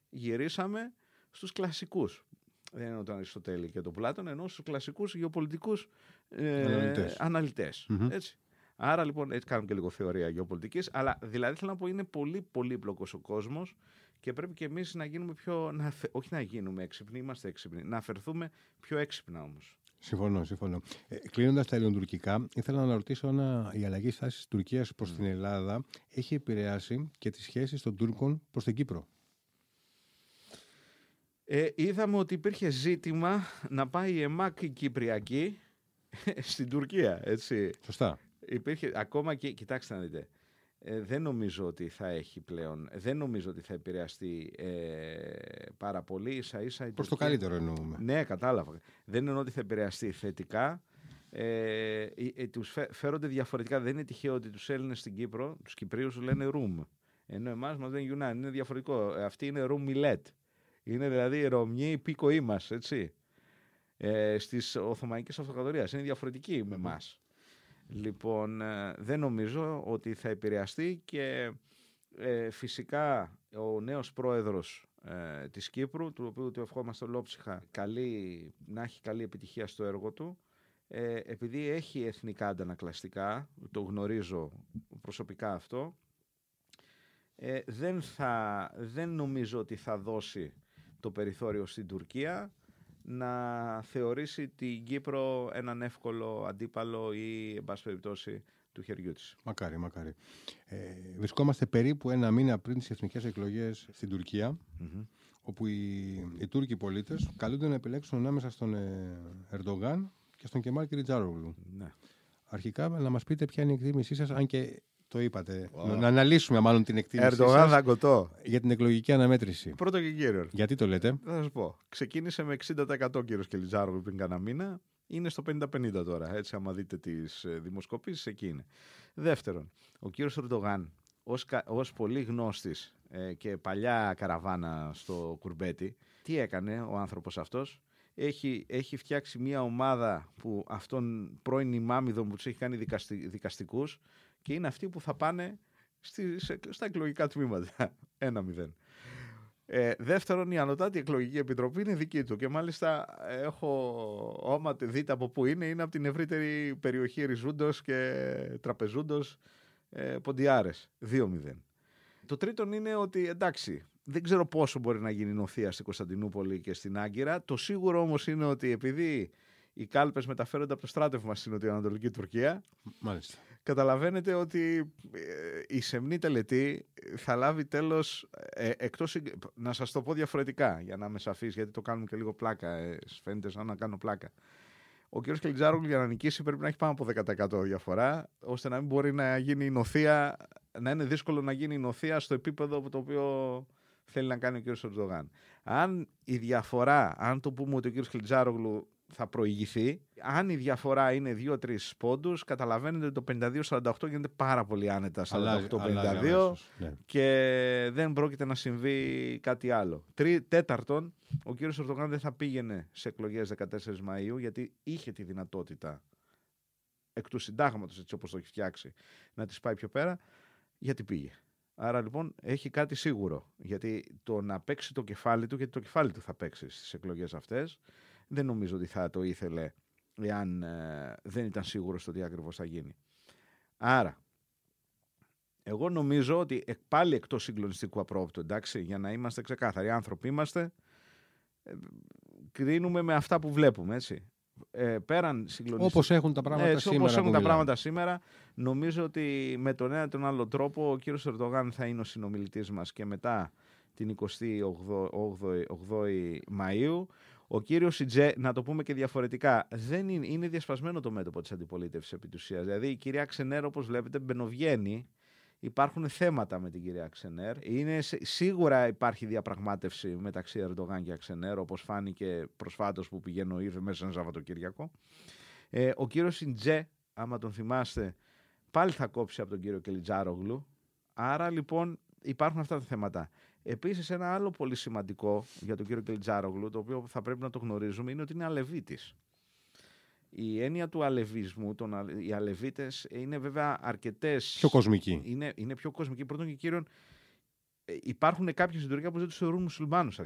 γυρίσαμε στους κλασικούς δεν εννοώ τον Αριστοτέλη και τον Πλάτων, εννοώ στους κλασικούς γεωπολιτικούς ε, Αναλυτές. αναλυτές. Μμμ. Έτσι. Άρα λοιπόν έτσι κάνουμε και λίγο θεωρία γεωπολιτικής, αλλά δηλαδή θέλω να πω είναι πολύ πολύπλοκος ο κόσμος και πρέπει και εμείς να γίνουμε πιο, να, αφε- όχι να γίνουμε έξυπνοι, είμαστε έξυπνοι, να αφαιρθούμε πιο έξυπνα όμως. Συμφωνώ, συμφωνώ. Ε, Κλείνοντας τα ελληνοτουρκικά, ήθελα να αναρωτήσω αν η αλλαγή στάσης της Τουρκίας προς την Ελλάδα έχει επηρεάσει και τις σχέσεις των Τούρκων προς την Κύπρο. Ε, είδαμε ότι υπήρχε ζήτημα να πάει η ΕΜΑΚ η Κυπριακή στην Τουρκία, έτσι. Σωστά. Υπήρχε ακόμα και, κοιτάξτε να δείτε, ε, δεν νομίζω ότι θα έχει πλέον, δεν νομίζω ότι θα επηρεαστεί ε, πάρα πολύ, ίσα ίσα η Προς το Τουρκία- καλύτερο εννοούμε. Ναι, κατάλαβα. Δεν εννοώ ότι θα επηρεαστεί θετικά. Ε, ε, ε, τους φε- φέρονται διαφορετικά. Δεν είναι τυχαίο ότι τους Έλληνες στην Κύπρο, τους Κυπρίους σου λένε room. Ενώ εμάς μας λένε Γιουνάν. Είναι διαφορετικό. Ε, Αυτή είναι room millet. Είναι δηλαδή η Ρωμιοί υπήκοοί μας, έτσι. Ε, στις Οθωμανικές Αυτοκρατορίες. Είναι διαφορετική με εμά. Λοιπόν, ε, δεν νομίζω ότι θα επηρεαστεί και ε, φυσικά ο νέος πρόεδρος ε, της Κύπρου, του οποίου του ευχόμαστε ολόψυχα καλή, να έχει καλή επιτυχία στο έργο του, ε, επειδή έχει εθνικά αντανακλαστικά, το γνωρίζω προσωπικά αυτό, ε, δεν, θα, δεν νομίζω ότι θα δώσει το περιθώριο στην Τουρκία να θεωρήσει την Κύπρο έναν εύκολο αντίπαλο ή, εν πάση περιπτώσει, του χεριού της. Μακάρι, μακάρι. Ε, βρισκόμαστε περίπου ένα μήνα πριν τις εθνικές εκλογές στην τουρκια όπου οι, οι Τούρκοι πολίτες καλούνται να επιλέξουν ανάμεσα στον ε, Ερντογάν και στον Κεμάλ Κιριτζάρογλου. Ναι. Αρχικά να μας πείτε ποια είναι η εκτίμησή σας, αν και το είπατε. Να αναλύσουμε μάλλον την εκτίμησή Ερντογάν σας δαγκωτό. για την εκλογική αναμέτρηση. Πρώτο και κύριος. Γιατί το λέτε; Θα σας πω. Ξεκίνησε με 60% κύριος Κελιτζάρογλου πριν κάνα μήνα. Είναι στο 50-50 τώρα. Έτσι, άμα δείτε τις δημοσκοπήσεις, εκεί είναι. Δεύτερον, ο κύριος Ερντογάν, ως πολύ γνώστης ε, και παλιά καραβάνα στο κουρμπέτι, τι έκανε ο άνθρωπος αυτός; Έχει, έχει φτιάξει μια ομάδα που αυτόν πρώην ημάμιδων που τους έχει κάνει δικαστι, δικαστικούς και είναι αυτοί που θα πάνε στις, στα εκλογικά τμήματα. <laughs> Ένα-μηδέν. Ε, δεύτερον, η Ανωτάτη Εκλογική Επιτροπή είναι δική του και μάλιστα έχω όμα δείτε από πού είναι, είναι από την ευρύτερη περιοχή Ριζούντος και Τραπεζούντος ε, Ποντιάρες. 2-0. Το τρίτον είναι ότι εντάξει, δεν ξέρω πόσο μπορεί να γίνει νοθεία στην Κωνσταντινούπολη και στην Άγκυρα. Το σίγουρο όμως είναι ότι επειδή οι κάλπες μεταφέρονται από το στράτευμα στην Νοτιοανατολική Τουρκία. Μάλιστα καταλαβαίνετε ότι ε, η σεμνή τελετή θα λάβει τέλος, ε, εκτός, να σας το πω διαφορετικά για να είμαι σαφής, γιατί το κάνουμε και λίγο πλάκα, ε, φαίνεται σαν να κάνω πλάκα. Ο κ. Κελιτζάρογλου για να νικήσει πρέπει να έχει πάνω από 10% διαφορά, ώστε να μην μπορεί να γίνει η νοθεία, να είναι δύσκολο να γίνει η νοθεία στο επίπεδο το οποίο θέλει να κάνει ο κ. Ερντογάν. Αν η διαφορά, αν το πούμε ότι ο κ. Κελιτζάρογλου θα προηγηθεί. Αν η διαφορά είναι 2-3 πόντους, καταλαβαίνετε ότι το 52-48 γίνεται πάρα πολύ άνετα 48-52 ναι. και δεν πρόκειται να συμβεί κάτι άλλο. Τρί, τέταρτον, ο κύριος Ορτογάν δεν θα πήγαινε σε εκλογές 14 Μαΐου γιατί είχε τη δυνατότητα εκ του συντάγματος έτσι όπως το έχει φτιάξει να τις πάει πιο πέρα γιατί πήγε. Άρα λοιπόν έχει κάτι σίγουρο γιατί το να παίξει το κεφάλι του γιατί το κεφάλι του θα παίξει στις εκλογές αυτές δεν νομίζω ότι θα το ήθελε εάν ε, δεν ήταν σίγουρος στο τι ακριβώς θα γίνει. Άρα, εγώ νομίζω ότι πάλι εκτός συγκλονιστικού απρόπτου, εντάξει, για να είμαστε ξεκάθαροι, άνθρωποι είμαστε, ε, κρίνουμε με αυτά που βλέπουμε, έτσι. Ε, πέραν συγκλονιστικού. Όπως έχουν τα πράγματα έτσι, σήμερα. Όπως έχουν τα πράγματα σήμερα, νομίζω ότι με τον ένα ή τον άλλο τρόπο ο κύριος Ερντογάν θα είναι ο συνομιλητής μας και μετά την 28η Μαΐου. Ο κύριος Σιτζέ, να το πούμε και διαφορετικά, δεν είναι, είναι διασπασμένο το μέτωπο της αντιπολίτευσης επί του Δηλαδή η κυρία Ξενέρ, όπως βλέπετε, μπαινοβγαίνει. Υπάρχουν θέματα με την κυρία Ξενέρ. Είναι, σίγουρα υπάρχει διαπραγμάτευση μεταξύ Ερντογάν και Ξενέρ, όπως φάνηκε προσφάτως που πηγαίνω ήρθε μέσα ένα Σαββατοκύριακο. Ε, ο κύριος Σιτζέ, άμα τον θυμάστε, πάλι θα κόψει από τον κύριο Κελιτζάρογλου. Άρα λοιπόν υπάρχουν αυτά τα θέματα. Επίσης, ένα άλλο πολύ σημαντικό για τον κύριο Κελτζάρογλου, το οποίο θα πρέπει να το γνωρίζουμε, είναι ότι είναι αλεβίτης. Η έννοια του αλεβισμού, τον, οι αλεβίτες είναι βέβαια αρκετέ. Πιο κοσμική. Είναι, είναι πιο κοσμική. Πρώτον και κύριον, ε, υπάρχουν κάποιοι στην Τουρκία που δεν τους θεωρούν μουσουλμάνους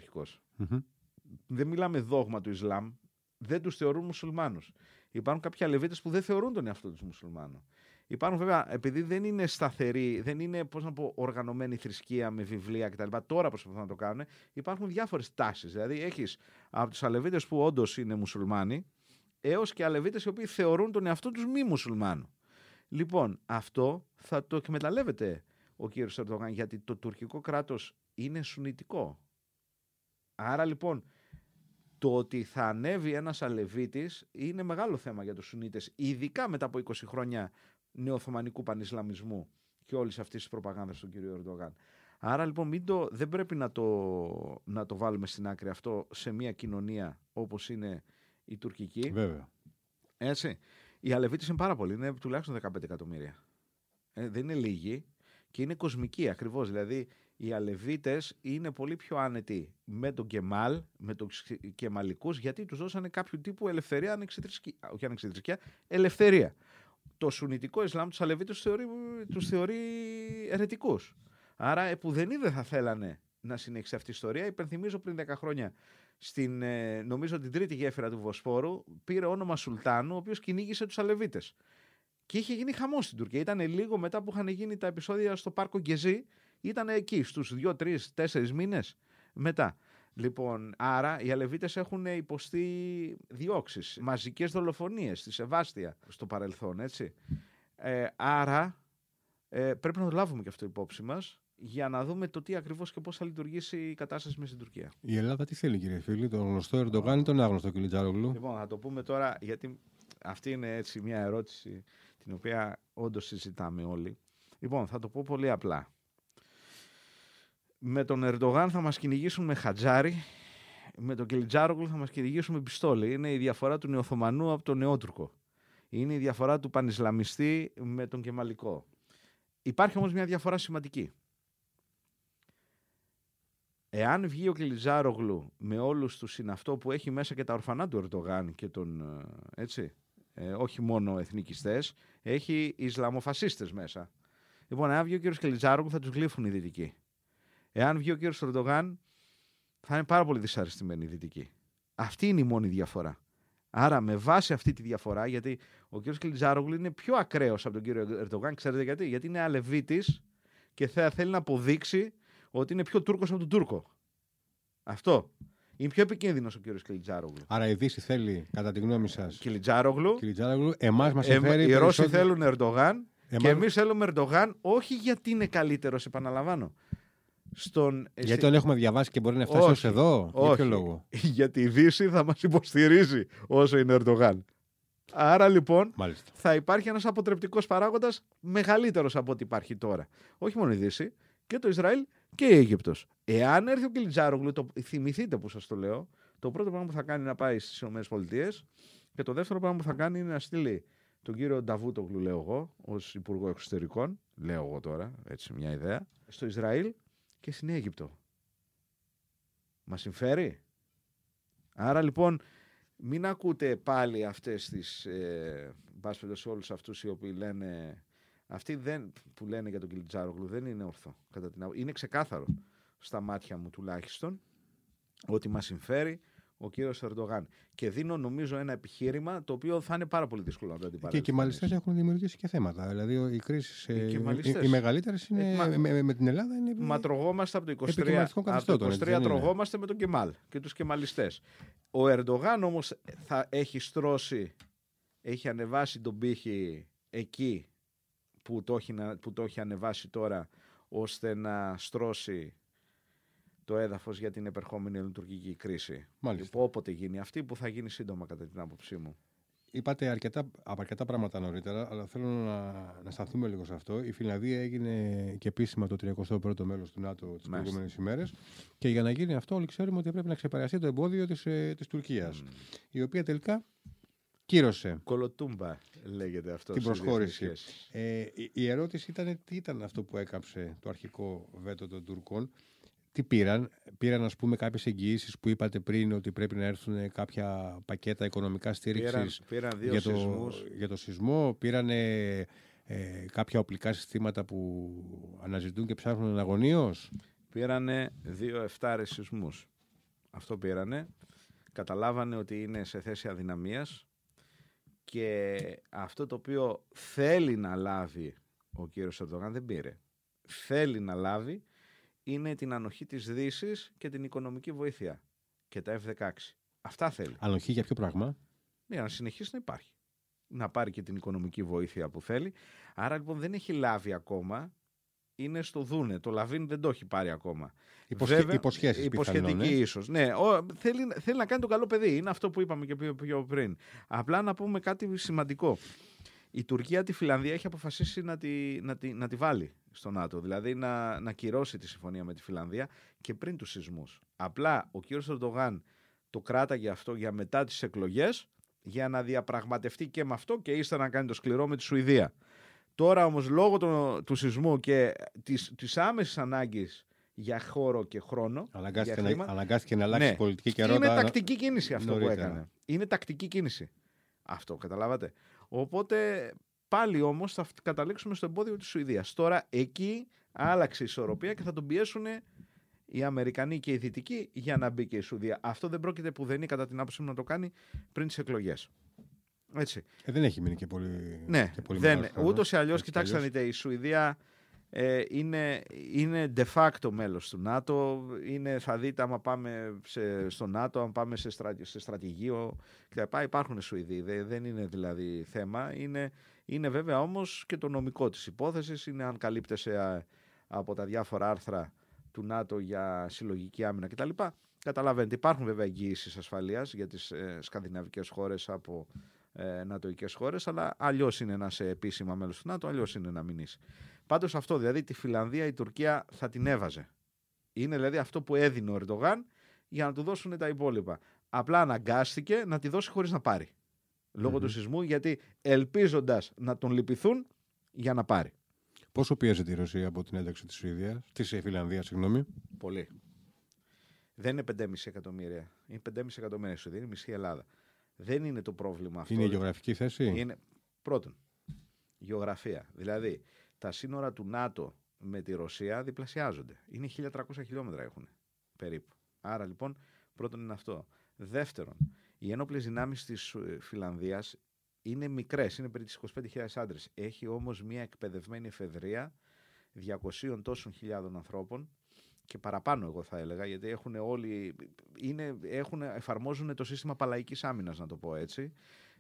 Δεν μιλάμε δόγμα του Ισλάμ. Δεν τους θεωρούν μουσουλμάνους. Υπάρχουν κάποιοι αλεβίτε που δεν θεωρούν τον εαυτό τους μουσουλμάνου. Υπάρχουν βέβαια, επειδή δεν είναι σταθερή, δεν είναι πώς να πω, οργανωμένη θρησκεία με βιβλία κτλ. Τώρα προσπαθούν να το κάνουν. Υπάρχουν διάφορες τάσεις. Δηλαδή, έχεις από τους Αλεβίτες που όντως είναι μουσουλμάνοι, έως και Αλεβίτες οι οποίοι θεωρούν τον εαυτό τους μη μουσουλμάνου. Λοιπόν, αυτό θα το εκμεταλλεύεται ο κύριος Ερντογάν, γιατί το τουρκικό κράτος είναι σουνητικό. Άρα λοιπόν, το ότι θα ανέβει ένας Αλεβίτης είναι μεγάλο θέμα για τους Σουνίτες, ειδικά μετά από 20 χρόνια νεοθωμανικού πανισλαμισμού και όλης αυτής της προπαγάνδας του κ. Ερντογάν. Άρα λοιπόν μην το, δεν πρέπει να το, να το βάλουμε στην άκρη αυτό σε μια κοινωνία όπως είναι η τουρκική. Βέβαια. Έτσι. Οι Αλεβίτες είναι πάρα πολλοί, είναι τουλάχιστον 15 εκατομμύρια. Ε, δεν είναι λίγοι και είναι κοσμικοί ακριβώς. Δηλαδή οι Αλεβίτες είναι πολύ πιο άνετοι με τον Κεμάλ, με τον Κεμαλικούς, γιατί τους δώσανε κάποιο τύπου ελευθερία, ανεξιτρισκεία, όχι ανεξιτρισκεία, ελευθερία το Σουνιτικό Ισλάμ τους Αλεβίτες τους θεωρεί, τους θεωρεί ερετικούς. Άρα επουδενή δεν θα θέλανε να συνεχίσει αυτή η ιστορία. Υπενθυμίζω πριν 10 χρόνια στην, ε, νομίζω την τρίτη γέφυρα του Βοσπόρου, πήρε όνομα Σουλτάνου, ο οποίος κυνήγησε τους Αλεβίτες. Και είχε γίνει χαμός στην Τουρκία. Ήταν λίγο μετά που είχαν γίνει τα επεισόδια στο πάρκο Γκεζί. Ήταν εκεί στους δύο, τρεις, τέσσερις μήνες μετά. Λοιπόν, άρα οι Αλεβίτες έχουν υποστεί διώξεις, μαζικές δολοφονίες στη Σεβάστια στο παρελθόν, έτσι. Ε, άρα ε, πρέπει να το λάβουμε και αυτό υπόψη μας για να δούμε το τι ακριβώς και πώς θα λειτουργήσει η κατάσταση μέσα στην Τουρκία. Η Ελλάδα τι θέλει κύριε φίλη, τον γνωστό Ερντογάν ή τον άγνωστο Κιλιτζάρογλου; Λοιπόν, θα το πούμε τώρα γιατί αυτή είναι έτσι μια ερώτηση την οποία όντως συζητάμε όλοι. Λοιπόν, θα το πω πολύ απλά. Με τον Ερντογάν θα μας κυνηγήσουν με χατζάρι, με τον Κιλιτζάρογλου θα μας κυνηγήσουν με πιστόλι. Είναι η διαφορά του Νεοθωμανού από τον Νεότουρκο. Είναι η διαφορά του Πανισλαμιστή με τον Κεμαλικό. Υπάρχει όμως μια διαφορά σημαντική. Εάν βγει ο Κιλιτζάρογλου με όλους τους συναυτό που έχει μέσα και τα ορφανά του Ερντογάν και τον, ε, έτσι, ε, όχι μόνο εθνικιστές, έχει Ισλαμοφασίστες μέσα. Λοιπόν, εάν βγει ο κύριος Κιλιτζάρογλου θα τους γλύφουν οι Δυτικοί. Εάν βγει ο κύριος Ερντογάν θα είναι πάρα πολύ δυσαρεστημένοι οι Δυτικοί. Αυτή είναι η μόνη διαφορά. Άρα με βάση αυτή τη διαφορά, γιατί ο κύριος Κιλιτζάρογλου είναι πιο ακραίος από τον κύριο Ερντογάν, ξέρετε γιατί, γιατί είναι αλεβίτης και θα θέλει να αποδείξει ότι είναι πιο Τούρκος από τον Τούρκο. Αυτό. Είναι πιο επικίνδυνος ο κύριος Κιλιτζάρογλου. Άρα η Δύση θέλει, κατά τη γνώμη σας, Κιλιτζάρογλου. Κιλιτζάρογλου. Εμάς μας συμφέρει. Ε, οι Ρώσοι θέλουν Ερντογάν και εμείς θέλουμε Ερντογάν, όχι γιατί είναι καλύτερος, επαναλαμβάνω. Στον... Γιατί τον έχουμε διαβάσει και μπορεί να φτάσει ως εδώ; Όχι. Για ποιο λόγο; <laughs> Γιατί η Δύση θα μας υποστηρίζει όσο είναι Ερντογάν. Άρα λοιπόν Μάλιστα. θα υπάρχει ένας αποτρεπτικός παράγοντας μεγαλύτερος από ό,τι υπάρχει τώρα. Όχι μόνο η Δύση και το Ισραήλ και η Αίγυπτος. Εάν έρθει ο Κιλιτζάρογλου, το θυμηθείτε που σας το λέω, το πρώτο πράγμα που θα κάνει είναι να πάει στις ΗΠΑ και το δεύτερο πράγμα που θα κάνει είναι να στείλει τον κύριο Νταβούτογλου, λέω εγώ, ως Υπουργό Εξωτερικών, λέω εγώ τώρα, έτσι μια ιδέα, στο Ισραήλ και στην Αίγυπτο. Μας συμφέρει; Άρα λοιπόν μην ακούτε πάλι αυτές τις, ε, σε όλους αυτούς οι οποίοι λένε αυτοί δεν, που λένε για τον Κιλιτζάρογλου δεν είναι ορθό. Κατά την, είναι ξεκάθαρο στα μάτια μου τουλάχιστον ότι μας συμφέρει ο κύριος Ερντογάν. Και δίνω νομίζω ένα επιχείρημα το οποίο θα είναι πάρα πολύ δύσκολο να το αντιπαρέλθει. Και οι μαλιστές έχουν δημιουργήσει και θέματα. Δηλαδή οι κρίσει οι, οι, οι μεγαλύτερες είναι ε, με, με, την Ελλάδα. Είναι μα τρογόμαστε από το 23. Από το 23 τρογόμαστε με τον Κεμάλ και τους κεμαλιστές. Ο Ερντογάν όμως θα έχει στρώσει, έχει ανεβάσει τον πύχη εκεί που το, έχει, που το έχει ανεβάσει τώρα ώστε να στρώσει το έδαφος για την επερχόμενη λειτουργική κρίση. Μάλιστα. Όποτε γίνει αυτή που θα γίνει σύντομα κατά την άποψή μου. Είπατε αρκετά, από αρκετά πράγματα νωρίτερα, αλλά θέλω να, να σταθούμε λίγο σε αυτό. Η Φιλανδία έγινε και επίσημα το 31ο μέλος του ΝΑΤΟ τις προηγούμενες ημέρες και για να γίνει αυτό όλοι ξέρουμε ότι πρέπει να ξεπεραστεί το εμπόδιο της, ε, της Τουρκίας, η οποία τελικά Κύρωσε. Κολοτούμπα λέγεται αυτό. Την προσχώρηση. Ε, η ερώτηση ήταν τι ήταν αυτό που έκαψε το αρχικό βέτο των Τουρκών. Τι πήραν, πήραν ας πούμε κάποιες εγγυήσεις που είπατε πριν ότι πρέπει να έρθουν κάποια πακέτα οικονομικά στήριξης πήραν, πήραν για, το, για το σεισμό, πήραν ε, κάποια οπλικά συστήματα που αναζητούν και ψάχνουν εναγωνίως; Πήρανε δύο εφτάρες σεισμούς. Αυτό πήρανε. Καταλάβανε ότι είναι σε θέση αδυναμίας και αυτό το οποίο θέλει να λάβει ο κύριος Ερντογάν δεν πήρε. Θέλει να λάβει είναι την ανοχή της δύσης και την οικονομική βοήθεια και τα F-16. Αυτά θέλει. Ανοχή για ποιο πράγμα; Ναι, να συνεχίσει να υπάρχει. Να πάρει και την οικονομική βοήθεια που θέλει. Άρα λοιπόν δεν έχει λάβει ακόμα είναι στο Δούνε. Το Λαβίν δεν το έχει πάρει ακόμα. Υποσχε... Βέβαια, υποσχέσεις υποσχετική ναι. ίσως. Ναι, ο, θέλει, θέλει να κάνει το καλό παιδί. Είναι αυτό που είπαμε και πιο, πιο πριν. Απλά να πούμε κάτι σημαντικό. Η Τουρκία τη Φιλανδία έχει αποφασίσει να τη, να τη, να τη βάλει στο ΝΑΤΟ. Δηλαδή να, να κυρώσει τη συμφωνία με τη Φιλανδία και πριν τους σεισμούς. Απλά ο κύριος Ερντογάν το κράταγε αυτό για μετά τις εκλογές για να διαπραγματευτεί και με αυτό και ύστερα να κάνει το σκληρό με τη Σουηδία. Τώρα όμως λόγω του, του σεισμού και της, της άμεσης ανάγκης για χώρο και χρόνο. Αναγκάστηκε, να, αναγκάστηκε να αλλάξει ναι. πολιτική και ρότα. Είναι τακτική κίνηση αυτό νωρίτερα. που έκανε. Είναι τακτική κίνηση. Αυτό, καταλάβατε. Οπότε πάλι όμως θα καταλήξουμε στο εμπόδιο της Σουηδίας. Τώρα εκεί άλλαξε η ισορροπία και θα τον πιέσουν οι Αμερικανοί και οι Δυτικοί για να μπει και η Σουηδία. Αυτό δεν πρόκειται που δεν είναι κατά την άποψή μου να το κάνει πριν τις εκλογές. Έτσι. Ε, δεν έχει μείνει και πολύ. Ναι, και πολύ δεν, μεγάλος χρόνος. ούτως ή αλλιώς, Έτσι κι κοιτάξτε να αλλιώς. δείτε, η Σουηδία ε, είναι, είναι de facto μέλος του ΝΑΤΟ. Είναι, θα δείτε άμα πάμε σε, στο ΝΑΤΟ, αν πάμε σε, στρα, σε στρατηγείο κτλ. Υπάρχουν Σουηδοί, δεν, δεν είναι δηλαδή θέμα. Είναι, είναι βέβαια όμως και το νομικό της υπόθεσης. Είναι αν καλύπτεσαι α, από τα διάφορα άρθρα του ΝΑΤΟ για συλλογική άμυνα κτλ. Καταλαβαίνετε, υπάρχουν βέβαια εγγύησει ασφαλείας για τις ε, σκανδιναβικές χώρες από ε, νατοικές χώρες, αλλά αλλιώς είναι να είσαι επίσημα μέλος του ΝΑΤΟ, αλλιώς είναι να μην είσαι. Πάντως αυτό, δηλαδή τη Φιλανδία η Τουρκία θα την έβαζε. Είναι δηλαδή αυτό που έδινε ο Ερντογάν για να του δώσουν τα υπόλοιπα. Απλά αναγκάστηκε να τη δώσει χωρίς να πάρει. Λόγω Μμμ. του σεισμού, γιατί ελπίζοντας να τον λυπηθούν για να πάρει. Πόσο πιέζεται η Ρωσία από την ένταξη της Σουηδίας, της Φιλανδίας, συγγνώμη; Πολύ. Δεν είναι 5,5 εκατομμύρια. Είναι 5,5 εκατομμύρια Σουηδία, είναι μισή Ελλάδα. Δεν είναι το πρόβλημα αυτό. Είναι η γεωγραφική θέση; Είναι πρώτον, γεωγραφία. Δηλαδή, τα σύνορα του ΝΑΤΟ με τη Ρωσία διπλασιάζονται. Είναι 1300 χιλιόμετρα έχουν περίπου. Άρα λοιπόν, πρώτον είναι αυτό. Δεύτερον, οι ένοπλες δυνάμεις της Φιλανδίας είναι μικρές, είναι περί τις 25.000 άντρες. Έχει όμως μια εκπαιδευμένη εφεδρεία 200 τόσων χιλιάδων ανθρώπων και παραπάνω εγώ θα έλεγα γιατί έχουν όλοι είναι, έχουν, εφαρμόζουν το σύστημα παλαϊκής άμυνας να το πω έτσι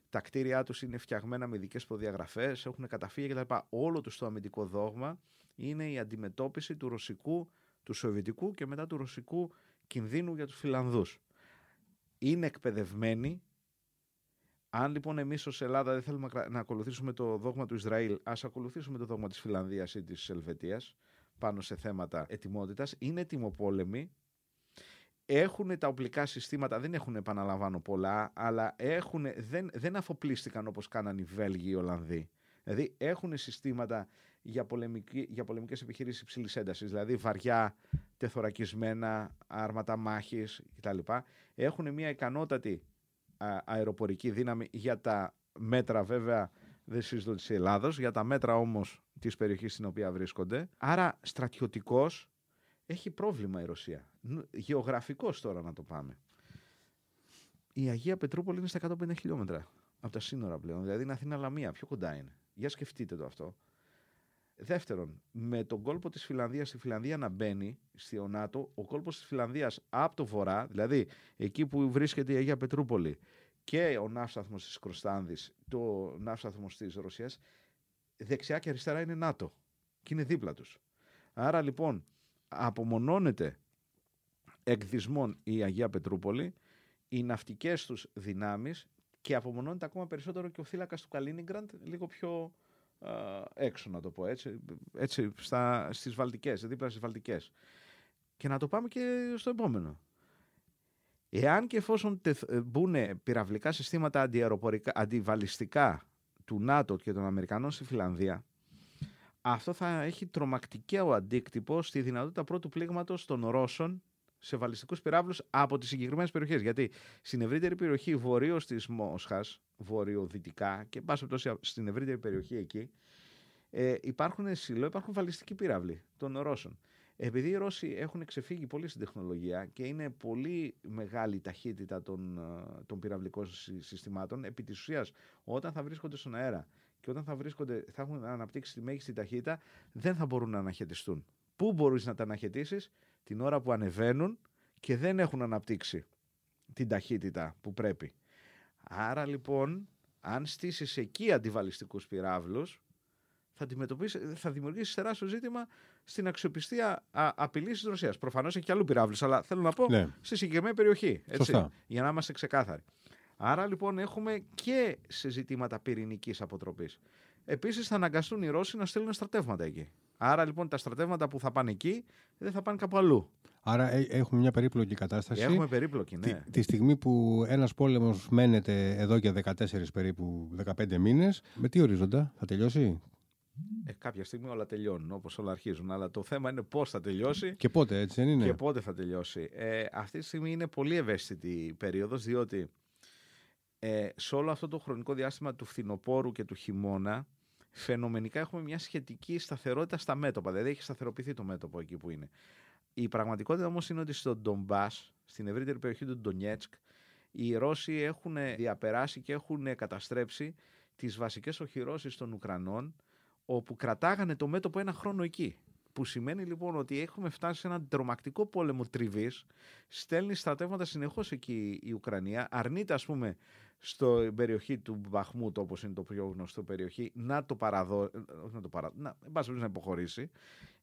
τα κτίρια τους είναι φτιαγμένα με ειδικές προδιαγραφές έχουν καταφύγια κτλ. Όλο τους το αμυντικό δόγμα είναι η αντιμετώπιση του ρωσικού, του σοβιετικού και μετά του ρωσικού κινδύνου για τους Φιλανδούς. Είναι εκπαιδευμένοι αν λοιπόν εμείς ως Ελλάδα δεν θέλουμε να ακολουθήσουμε το δόγμα του Ισραήλ, ας ακολουθήσουμε το δόγμα της Φιλανδίας ή της Ελβετίας πάνω σε θέματα ετοιμότητας. Είναι ετοιμοπόλεμοι. Έχουν τα οπλικά συστήματα, δεν έχουν επαναλαμβάνω πολλά, αλλά έχουν, δεν, δεν αφοπλίστηκαν όπως κάνανε οι Βέλγοι οι Ολλανδοί. Δηλαδή έχουν συστήματα για, πολεμική, για πολεμικές επιχειρήσεις υψηλής έντασης, δηλαδή βαριά, τεθωρακισμένα, άρματα μάχης κτλ. Έχουν μια ικανότατη α, αεροπορική δύναμη για τα μέτρα βέβαια δεν συζητώ της Ελλάδος, για τα μέτρα όμως της περιοχής στην οποία βρίσκονται. Άρα στρατιωτικός έχει πρόβλημα η Ρωσία. Γεωγραφικός τώρα να το πάμε. Η Αγία Πετρούπολη είναι στα 150 χιλιόμετρα από τα σύνορα πλέον. Δηλαδή είναι Αθήνα Λαμία, πιο κοντά είναι. Για σκεφτείτε το αυτό. Δεύτερον, με τον κόλπο της Φιλανδίας στη Φιλανδία να μπαίνει στη ΟΝΑΤΟ, ο κόλπος της Φιλανδίας από το βορρά, δηλαδή εκεί που βρίσκεται η Αγία Πετρούπολη και ο ναύσταθμος της Κροστάνδης, το ναύσταθμος της Ρωσίας, δεξιά και αριστερά είναι ΝΑΤΟ και είναι δίπλα τους. Άρα λοιπόν απομονώνεται εκδισμών η Αγία Πετρούπολη, οι ναυτικές τους δυνάμεις και απομονώνεται ακόμα περισσότερο και ο θύλακας του Καλίνιγκραντ λίγο πιο α, έξω να το πω έτσι, έτσι στα, στις Βαλτικές, δίπλα στις Βαλτικές. Και να το πάμε και στο επόμενο. Εάν και εφόσον μπουν πυραυλικά συστήματα αντιαεροπορικά, αντιβαλιστικά του ΝΑΤΟ και των Αμερικανών στη Φιλανδία, αυτό θα έχει τρομακτικό αντίκτυπο στη δυνατότητα πρώτου πλήγματος των Ρώσων σε βαλιστικούς πυράβλους από τις συγκεκριμένες περιοχές. Γιατί στην ευρύτερη περιοχή βορείως της Μόσχας, βορειοδυτικά και πάση πτώση στην ευρύτερη περιοχή εκεί, ε, υπάρχουν σιλό, υπάρχουν βαλιστικοί πυράβλοι των Ρώσων. Επειδή οι Ρώσοι έχουν ξεφύγει πολύ στην τεχνολογία και είναι πολύ μεγάλη η ταχύτητα των, των πυραυλικών συστημάτων, επί της ουσίας όταν θα βρίσκονται στον αέρα και όταν θα, βρίσκονται, θα έχουν αναπτύξει τη μέγιστη ταχύτητα, δεν θα μπορούν να αναχαιτιστούν. Πού μπορείς να τα αναχαιτήσεις; Την ώρα που ανεβαίνουν και δεν έχουν αναπτύξει την ταχύτητα που πρέπει. Άρα λοιπόν, αν στήσεις εκεί αντιβαλιστικούς πυράβλους, θα, θα δημιουργήσεις τεράστιο ζήτημα στην αξιοπιστία απειλής της Ρωσίας. Προφανώς έχει και αλλού πυράβλους, αλλά θέλω να πω Ναι. στη συγκεκριμένη περιοχή. Έτσι, Σωστά. για να είμαστε ξεκάθαροι. Άρα λοιπόν έχουμε και σε ζητήματα πυρηνικής αποτροπής. Επίσης θα αναγκαστούν οι Ρώσοι να στείλουν στρατεύματα εκεί. Άρα λοιπόν τα στρατεύματα που θα πάνε εκεί δεν θα πάνε κάπου αλλού. Άρα ε, έχουμε μια περίπλοκη κατάσταση. Έχουμε περίπλοκη, ναι. Τη, τη στιγμή που ένας πόλεμος μένεται εδώ και 14 περίπου 15 μήνες, με τι ορίζοντα θα τελειώσει; Ε, κάποια στιγμή όλα τελειώνουν όπως όλα αρχίζουν. Αλλά το θέμα είναι πώς θα τελειώσει και πότε, έτσι δεν είναι; και πότε θα τελειώσει. Ε, αυτή τη στιγμή είναι πολύ ευαίσθητη η περίοδος διότι ε, σε όλο αυτό το χρονικό διάστημα του φθινοπόρου και του χειμώνα φαινομενικά έχουμε μια σχετική σταθερότητα στα μέτωπα. Δηλαδή έχει σταθεροποιηθεί το μέτωπο εκεί που είναι. Η πραγματικότητα όμως είναι ότι στον Ντομπάς, στην ευρύτερη περιοχή του Ντονιέτσκ, οι Ρώσοι έχουν διαπεράσει και έχουν καταστρέψει τις βασικές οχυρώσεις των Ουκρανών, όπου κρατάγανε το μέτωπο ένα χρόνο εκεί. Που σημαίνει λοιπόν ότι έχουμε φτάσει σε έναν τρομακτικό πόλεμο τριβής. Στέλνει στρατεύματα συνεχώς εκεί η Ουκρανία. Αρνείται, ας πούμε, στην περιοχή του Μπαχμούτ, όπως είναι το πιο γνωστό περιοχή, να το παραδώσει. Όχι να το παραδώσει. Να, να υποχωρήσει.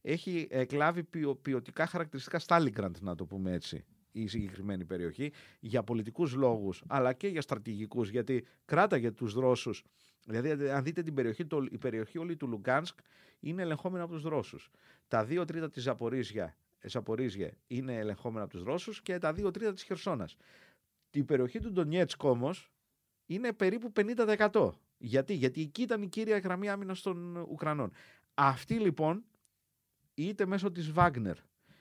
Έχει εκλάβει ποιοτικά χαρακτηριστικά Στάλιγκραντ, να το πούμε έτσι η συγκεκριμένη περιοχή για πολιτικούς λόγους αλλά και για στρατηγικούς γιατί κράταγε τους Ρώσους δηλαδή αν δείτε την περιοχή, το, η περιοχή όλη του Λουγκάνσκ είναι ελεγχόμενα από τους Ρώσους τα δύο τρίτα της Ζαπορίζια, Ζαπορίζια είναι ελεγχόμενα από τους Ρώσους και τα δύο τρίτα της Χερσόνας την περιοχή του Ντονιέτσκ όμως είναι περίπου 50%. Γιατί, Γιατί εκεί ήταν η κύρια γραμμή άμυνας των Ουκρανών. Αυτή λοιπόν, είτε μέσω της Βάγνερ,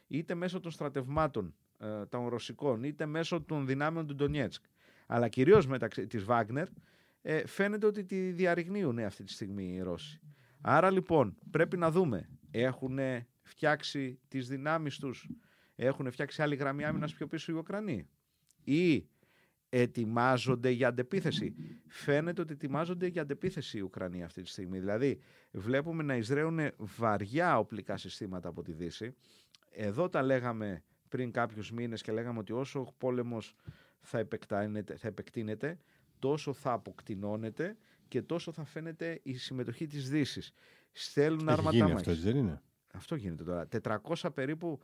είτε μέσω των στρατευμάτων ε, των Ρωσικών, είτε μέσω των δυνάμεων του Ντονιέτσκ, αλλά κυρίως μεταξύ της Βάγνερ, ε, φαίνεται ότι τη διαρριγνύουν αυτή τη στιγμή οι Ρώσοι. Άρα λοιπόν πρέπει να δούμε, έχουν φτιάξει τις δυνάμεις τους, έχουν φτιάξει άλλη γραμμή άμυνας πιο πίσω οι Ουκρανοί ή ετοιμάζονται για αντεπίθεση. Φαίνεται ότι ετοιμάζονται για αντεπίθεση οι Ουκρανοί αυτή τη στιγμή. Δηλαδή βλέπουμε να εισραίουν βαριά οπλικά συστήματα από τη Δύση. Εδώ τα λέγαμε πριν κάποιους μήνες και λέγαμε ότι όσο ο πόλεμος θα, θα επεκτείνεται, τόσο θα αποκτηνώνεται και τόσο θα φαίνεται η συμμετοχή της Δύσης. Στέλνουν Έχει άρματα γίνει αυτό, δεν είναι; Αυτό γίνεται τώρα. 400 περίπου,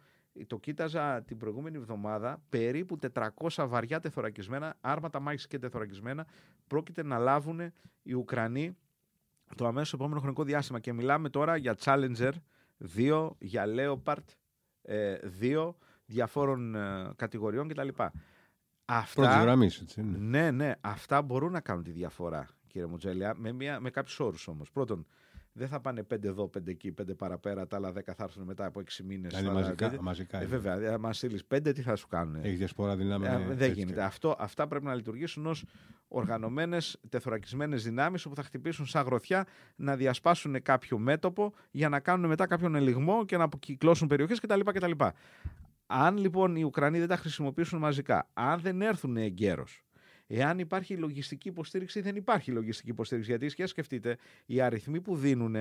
το κοίταζα την προηγούμενη εβδομάδα, περίπου 400 βαριά τεθωρακισμένα, άρματα μάχης και τεθωρακισμένα, πρόκειται να λάβουν οι Ουκρανοί το αμέσως επόμενο χρονικό διάστημα. Και μιλάμε τώρα για Challenger 2, για Leopard 2, ε, διαφόρων ε, κατηγοριών κτλ. Αυτά, γραμμής, έτσι είναι. Ναι, ναι, αυτά μπορούν να κάνουν τη διαφορά, κύριε Μουτζέλια, με, μια, με κάποιους όρους όμως. Πρώτον, δεν θα πάνε πέντε εδώ, πέντε εκεί, πέντε παραπέρα, τα άλλα δέκα θα έρθουν μετά από έξι μήνες. Είναι μαζικά. μαζικά ε, βέβαια, αν μα στείλεις πέντε, τι θα σου κάνουν. Έχεις διασπορά δυνάμει. Ε, δεν γίνεται. Αυτό, αυτά πρέπει να λειτουργήσουν ως οργανωμένες, τεθωρακισμένες δυνάμεις όπου θα χτυπήσουν σαν γροθιά να διασπάσουν κάποιο μέτωπο για να κάνουν μετά κάποιον ελιγμό και να αποκυκλώσουν περιοχές κτλ. Αν λοιπόν οι Ουκρανοί δεν τα χρησιμοποιήσουν μαζικά, αν δεν έρθουν εγκαίρως, εάν υπάρχει λογιστική υποστήριξη, δεν υπάρχει λογιστική υποστήριξη. Γιατί και σκεφτείτε, οι αριθμοί που δίνουν,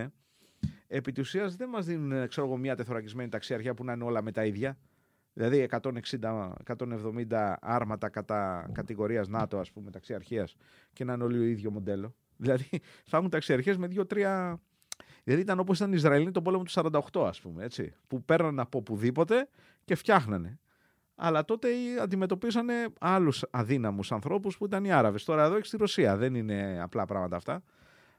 επί της ουσίας δεν μας δίνουν ξέρω εγώ, μια τεθωρακισμένη ταξιαρχία που να είναι όλα με τα ίδια. Δηλαδή 160-170 άρματα κατά κατηγορίας ΝΑΤΟ, ας πούμε, ταξιαρχίας και να είναι όλοι ο ίδιο μοντέλο. Δηλαδή θα έχουν ταξιαρχίες με δύο-τρία. Δηλαδή ήταν όπως ήταν οι Ισραηλοί το πόλεμο του 48, ας πούμε, έτσι. Που παίρναν από οπουδήποτε και φτιάχνανε. Αλλά τότε αντιμετωπίσανε άλλους αδύναμους ανθρώπους που ήταν οι Άραβες. Τώρα εδώ έχεις τη Ρωσία. Δεν είναι απλά πράγματα αυτά.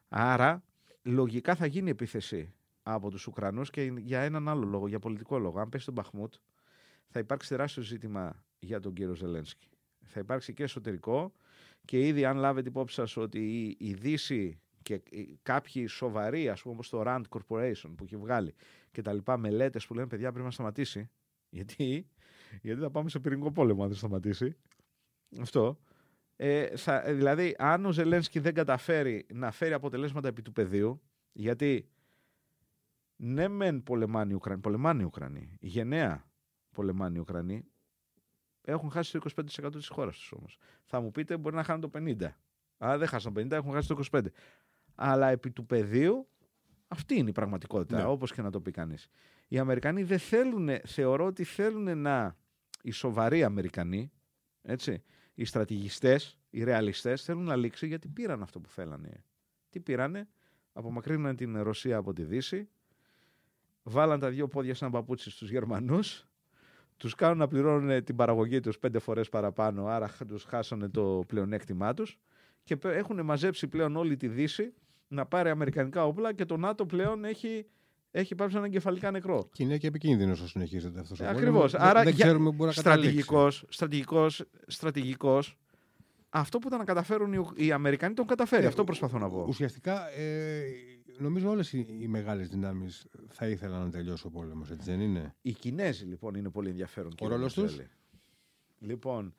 Άρα λογικά θα γίνει επίθεση από τους Ουκρανούς και για έναν άλλο λόγο, για πολιτικό λόγο. Αν πέσει τον Μπαχμούτ, θα υπάρξει τεράστιο ζήτημα για τον κύριο Ζελένσκι. Θα υπάρξει και εσωτερικό και ήδη αν λάβετε υπόψη σας ότι η, Δύση και κάποιοι σοβαροί, ας πούμε, όπως το Rand Corporation που έχει βγάλει και τα λοιπά μελέτες που λένε παιδιά πρέπει να σταματήσει. Γιατί, γιατί θα πάμε σε πυρηνικό πόλεμο αν δεν σταματήσει. Αυτό. Ε, θα, δηλαδή, αν ο Ζελένσκι δεν καταφέρει να φέρει αποτελέσματα επί του πεδίου, γιατί ναι, μεν πολεμάνε οι Ουκρανοί, πολεμάνε οι Ουκρανοί, γενναία πολεμάνε οι Ουκρανοί, έχουν χάσει το 25% της χώρας τους όμως. Θα μου πείτε, μπορεί να χάνουν το 50%. Αν δεν χάσαν το 50%, έχουν χάσει το 25%. Αλλά επί του πεδίου, αυτή είναι η πραγματικότητα, ναι. όπως και να το πει κανείς. Οι Αμερικανοί δεν θέλουν, θεωρώ ότι θέλουν να. Οι σοβαροί Αμερικανοί, έτσι, οι στρατηγιστές, οι ρεαλιστές θέλουν να λήξει γιατί πήραν αυτό που θέλανε. Τι πήρανε, απομακρύναν την Ρωσία από τη Δύση, βάλαν τα δύο πόδια σαν παπούτσι στους Γερμανούς, τους κάνουν να πληρώνουν την παραγωγή τους πέντε φορές παραπάνω, άρα τους χάσανε το πλεονέκτημά τους και έχουν μαζέψει πλέον όλη τη Δύση να πάρει αμερικανικά όπλα και το ΝΑΤΟ πλέον έχει έχει πάψει ένα εγκεφαλικά νεκρό. Και είναι και επικίνδυνος όσο συνεχίζεται αυτός ο Ακριβώς. Άρα δεν ξέρουμε μπορεί να στρατηγικός, στρατηγικός, στρατηγικός, αυτό που ήταν να καταφέρουν οι, οι Αμερικανοί τον καταφέρει. Ε, αυτό προσπαθώ να πω. Ουσιαστικά ε, νομίζω όλες οι, οι μεγάλες δυνάμεις θα ήθελαν να τελειώσει ο πόλεμος, έτσι δεν είναι; Οι Κινέζοι λοιπόν είναι πολύ ενδιαφέρον. Ο ρόλος τους; Λοιπόν,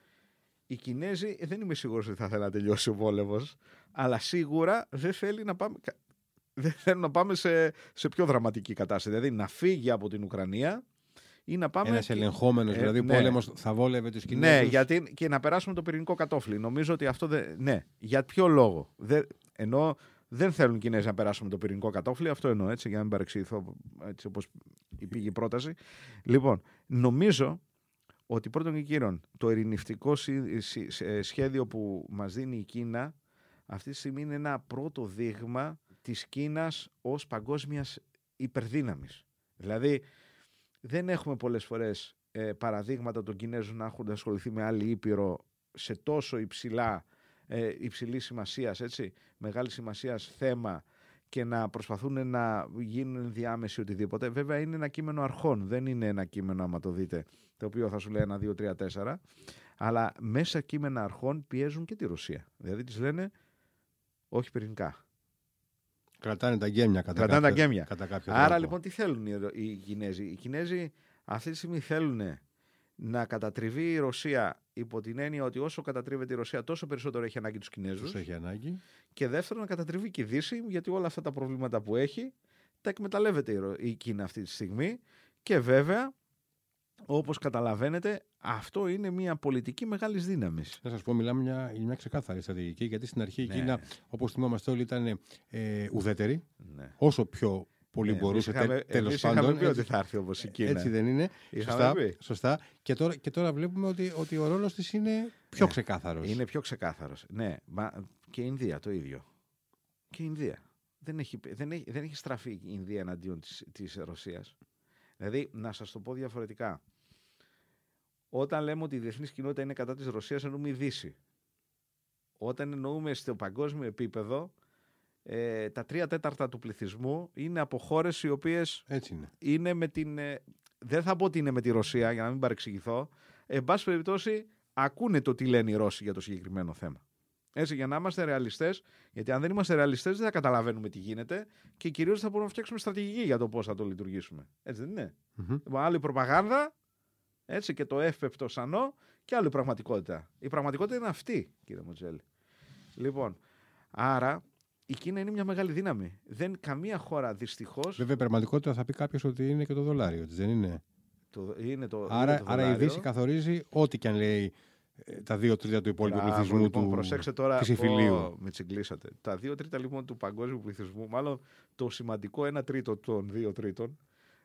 οι Κινέζοι δεν είμαι σίγουρος ότι θα ήθελαν να τελειώσει ο πόλεμος, αλλά σίγουρα δεν θέλει να πάμε δεν θέλουν να πάμε σε, σε πιο δραματική κατάσταση. Δηλαδή να φύγει από την Ουκρανία ή να πάμε. Ένας και- ελεγχόμενος Ε, δηλαδή ναι. πόλεμος θα βόλευε τους Κινέζους. Ναι, γιατί, και να περάσουμε το πυρηνικό κατόφλι. Νομίζω ότι αυτό δεν. Ναι, για ποιο λόγο; Δεν, ενώ δεν θέλουν οι Κινέζοι να περάσουμε το πυρηνικό κατόφλι, αυτό εννοώ έτσι, για να μην παρεξηγηθώ έτσι όπως πήγε η πρόταση. Λοιπόν, νομίζω ότι πρώτον και κύριον το ειρηνευτικό σύ- σύ- σ- σχέδιο που μας δίνει η Κίνα αυτή τη στιγμή είναι ένα πρώτο δείγμα της Κίνας ως παγκόσμιας υπερδύναμης. Δηλαδή δεν έχουμε πολλές φορές ε, παραδείγματα των Κινέζων να έχουν ασχοληθεί με άλλη ήπειρο σε τόσο υψηλά, ε, υψηλή σημασίας, έτσι, μεγάλη σημασίας θέμα και να προσπαθούν να γίνουν διάμεση οτιδήποτε. Βέβαια είναι ένα κείμενο αρχών, δεν είναι ένα κείμενο, άμα το δείτε, το οποίο θα σου λέει ένα, δύο, τρία, τέσσερα. Αλλά μέσα κείμενα αρχών πιέζουν και τη Ρωσία. Δηλαδή της λένε όχι πυρηνικά. Κρατάνε τα γκέμια κατά Κρατάνε τα κάποιο- γκέμια. Κατά κάποιο Άρα τρόπο. λοιπόν τι θέλουν οι, Ρο- οι Κινέζοι; Οι Κινέζοι αυτή τη στιγμή θέλουν να κατατριβεί η Ρωσία υπό την έννοια ότι όσο κατατρίβεται η Ρωσία τόσο περισσότερο έχει ανάγκη τους Κινέζους Τους έχει ανάγκη. και δεύτερον να κατατριβεί και η Δύση γιατί όλα αυτά τα προβλήματα που έχει τα εκμεταλλεύεται η, Ρο- η Κίνα αυτή τη στιγμή και βέβαια όπως καταλαβαίνετε αυτό είναι μια πολιτική μεγάλης δύναμης. Να σας πω, μιλάμε μια, για μια ξεκάθαρη στρατηγική, γιατί στην αρχή η Ναι. Κίνα, όπως θυμόμαστε όλοι, ήταν ε, ουδέτερη. Ναι. Όσο πιο πολύ Ναι, μπορούσε, εμείς είχαμε- τέλο εμείς πάντων. είχαμε πει έτσι- ότι θα έρθει όπως η Κίνα. Έτσι δεν είναι. Είχαμε Σωστά, πει. σωστά. Και, τώρα, και τώρα βλέπουμε ότι, ότι ο ρόλος της είναι πιο Ναι. ξεκάθαρος. Είναι πιο ξεκάθαρος. Ναι, μα και η Ινδία το ίδιο. Και η Ινδία. Δεν έχει, δεν έχει, δεν έχει στραφεί η Ινδία εναντίον της, της Ρωσίας. Δηλαδή, να σας το πω διαφορετικά. Όταν λέμε ότι η διεθνής κοινότητα είναι κατά της Ρωσίας, εννοούμε η Δύση. Όταν εννοούμε στο παγκόσμιο επίπεδο, ε, τα τρία τέταρτα του πληθυσμού είναι από χώρες οι οποίες Έτσι είναι. είναι με την. ε, δεν θα πω ότι είναι με τη Ρωσία, για να μην παρεξηγηθώ. Εν πάση περιπτώσει, ακούνε το τι λένε οι Ρώσοι για το συγκεκριμένο θέμα. Έτσι, για να είμαστε ρεαλιστές, γιατί αν δεν είμαστε ρεαλιστές, δεν θα καταλαβαίνουμε τι γίνεται και κυρίως θα μπορούμε να φτιάξουμε στρατηγική για το πώς θα το λειτουργήσουμε. Έτσι δεν είναι; Μμμ. Λοιπόν, άλλη προπαγάνδα, έτσι και το εύπεπτο σανό και άλλη πραγματικότητα. Η πραγματικότητα είναι αυτή, κύριε Μοτζέλη. Λοιπόν, άρα η Κίνα είναι μια μεγάλη δύναμη. Δεν καμία χώρα δυστυχώ. Βέβαια, η πραγματικότητα θα πει κάποιος ότι είναι και το δολάριο, έτσι δεν είναι; Το, είναι το, Άρα, είναι το άρα η δολάριο. Δύση καθορίζει ό,τι και αν λέει ε, τα δύο τρίτα του υπόλοιπου Μπράβο, πληθυσμού λοιπόν, του. προσέξτε τώρα. της υφηλίου. Ω, με τσιγκλίσατε. Τα δύο τρίτα λοιπόν του παγκόσμιου πληθυσμού, μάλλον το σημαντικό ένα τρίτο των δύο τρίτων,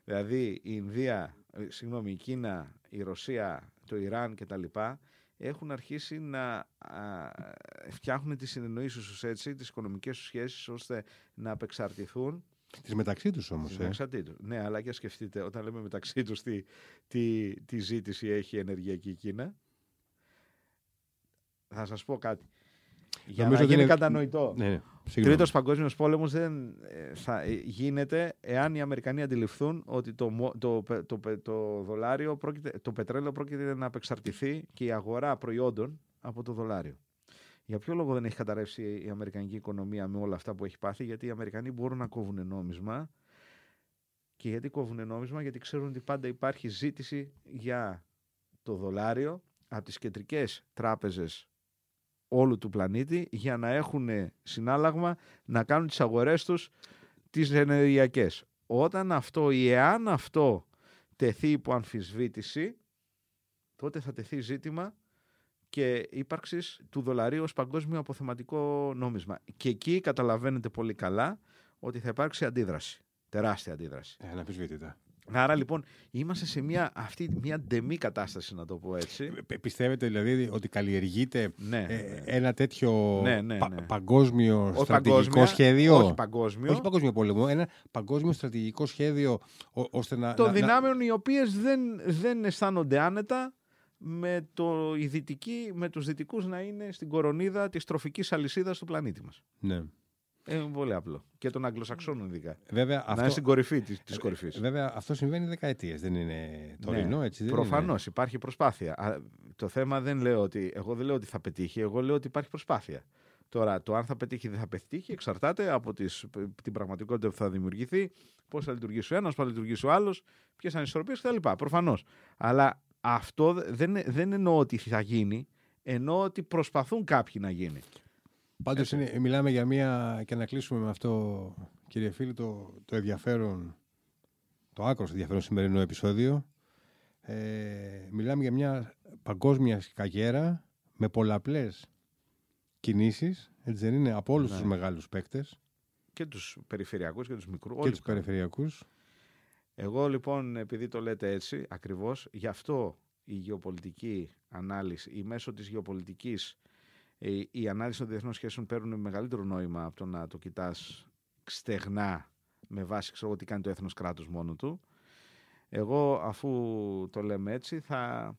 δηλαδή η Ινδία, ε, συγγνώμη, η Κίνα, η Ρωσία, το Ιράν κτλ. έχουν αρχίσει να α, φτιάχνουν τις συνεννοήσεις τους έτσι, τις οικονομικές τους σχέσεις, ώστε να απεξαρτηθούν Της μεταξύ τους όμως. Στην εξαρτήτως. Ναι, αλλά και σκεφτείτε, όταν λέμε μεταξύ τους τι, τι, τι ζήτηση έχει η ενεργειακή Κίνα, θα σας πω κάτι. Για Νομίζω να ότι γίνει είναι- κατανοητό. Ναι, ναι. Συγγνώμη. Τρίτος παγκόσμιος πόλεμος δεν ε, θα ε, γίνεται εάν οι Αμερικανοί αντιληφθούν ότι το, μο- το, πε- το, πε- το, δολάριο πρόκειται, το πετρέλαιο πρόκειται να απεξαρτηθεί και η αγορά προϊόντων από το δολάριο. Για ποιο λόγο δεν έχει καταρρεύσει η Αμερικανική οικονομία με όλα αυτά που έχει πάθει, γιατί οι Αμερικανοί μπορούν να κόβουν νόμισμα. Και γιατί κόβουν νόμισμα, γιατί ξέρουν ότι πάντα υπάρχει ζήτηση για το δολάριο από τις κεντρικές τράπεζες όλου του πλανήτη για να έχουν συνάλλαγμα να κάνουν τις αγορές τους τις ενεργειακές. Όταν αυτό ή εάν αυτό τεθεί υπό αμφισβήτηση, τότε θα τεθεί ζήτημα και ύπαρξης του δολαρίου ως παγκόσμιο αποθεματικό νόμισμα. Και εκεί καταλαβαίνετε πολύ καλά ότι θα υπάρξει αντίδραση. Τεράστια αντίδραση. Ε, αναμφισβήτητα. Άρα λοιπόν είμαστε σε μια, αυτή, μια ντεμή κατάσταση να το πω έτσι. Ε, Πιστεύετε δηλαδή ότι καλλιεργείται Ναι, ε, ναι. ένα τέτοιο Ναι, ναι, πα- ναι. παγκόσμιο Όχι στρατηγικό παγκόσμια, σχέδιο; Όχι παγκόσμιο. Όχι παγκόσμιο πόλεμο, ένα παγκόσμιο στρατηγικό σχέδιο ό- ώστε να. των να- να- δυνάμεων οι οποίες δεν, δεν αισθάνονται άνετα με, το, οι δυτικοί, με τους δυτικούς να είναι στην κορονίδα της τροφικής αλυσίδας του πλανήτη μας. Ναι. Ε, Είναι πολύ απλό. Και των Αγγλοσαξώνων ειδικά. Βέβαια, Να είναι αυτό, στην κορυφή της, της κορυφής. βέβαια, αυτό συμβαίνει δεκαετίες. Δεν είναι τωρινό, Ναι, έτσι. Δεν Προφανώς υπάρχει προσπάθεια. Α, το θέμα δεν λέω ότι, εγώ δεν λέω ότι θα πετύχει, εγώ λέω ότι υπάρχει προσπάθεια. Τώρα, το αν θα πετύχει ή δεν θα πετύχει εξαρτάται από τις, την πραγματικότητα που θα δημιουργηθεί, πώς θα λειτουργήσει ο ένας, πώς θα λειτουργήσει ο άλλος, ποιες θα είναι οι ισορροπίε κτλ. Προφανώς. Αλλά αυτό δεν, δεν εννοώ ότι θα γίνει, εννοώ ότι προσπαθούν κάποιοι να γίνει. Πάντως είναι, μιλάμε για μία, και να κλείσουμε με αυτό κύριε φίλοι, το, το ενδιαφέρον, το άκρος ενδιαφέρον σημερινό επεισόδιο. Ε, μιλάμε για μια παγκόσμια σκαγέρα με πολλαπλές κινήσεις, έτσι δεν είναι, από όλους Ναι. τους μεγάλους παίκτες Και τους περιφερειακούς και τους μικρούς. και όλοι τους τους κάνουν. περιφερειακούς. Εγώ λοιπόν, επειδή το λέτε έτσι, ακριβώς, γι' αυτό η γεωπολιτική ανάλυση, η μέσω της γεωπολιτικής, η, η ανάλυση των διεθνών σχέσεων παίρνουν μεγαλύτερο νόημα από το να το κοιτάς στεγνά με βάση ξέρω, εγώ, τι κάνει το έθνος κράτος μόνο του. Εγώ αφού το λέμε έτσι θα,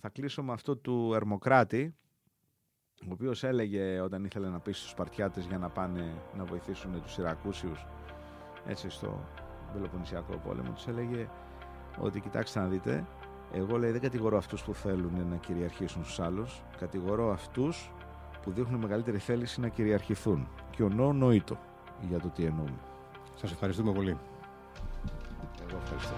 θα κλείσω με αυτό του Ερμοκράτη ο οποίος έλεγε όταν ήθελε να πείσει τους Σπαρτιάτες για να πάνε να βοηθήσουν τους Ιρακούσιους έτσι στο Πελοποννησιακό πόλεμο τους έλεγε ότι κοιτάξτε να δείτε εγώ λέει δεν κατηγορώ αυτούς που θέλουν να κυριαρχήσουν στους άλλους κατηγορώ αυτούς που δείχνουν μεγαλύτερη θέληση να κυριαρχηθούν και ο νό νοήτο για το τι εννοούμε. Σας ευχαριστούμε πολύ. Εγώ ευχαριστώ.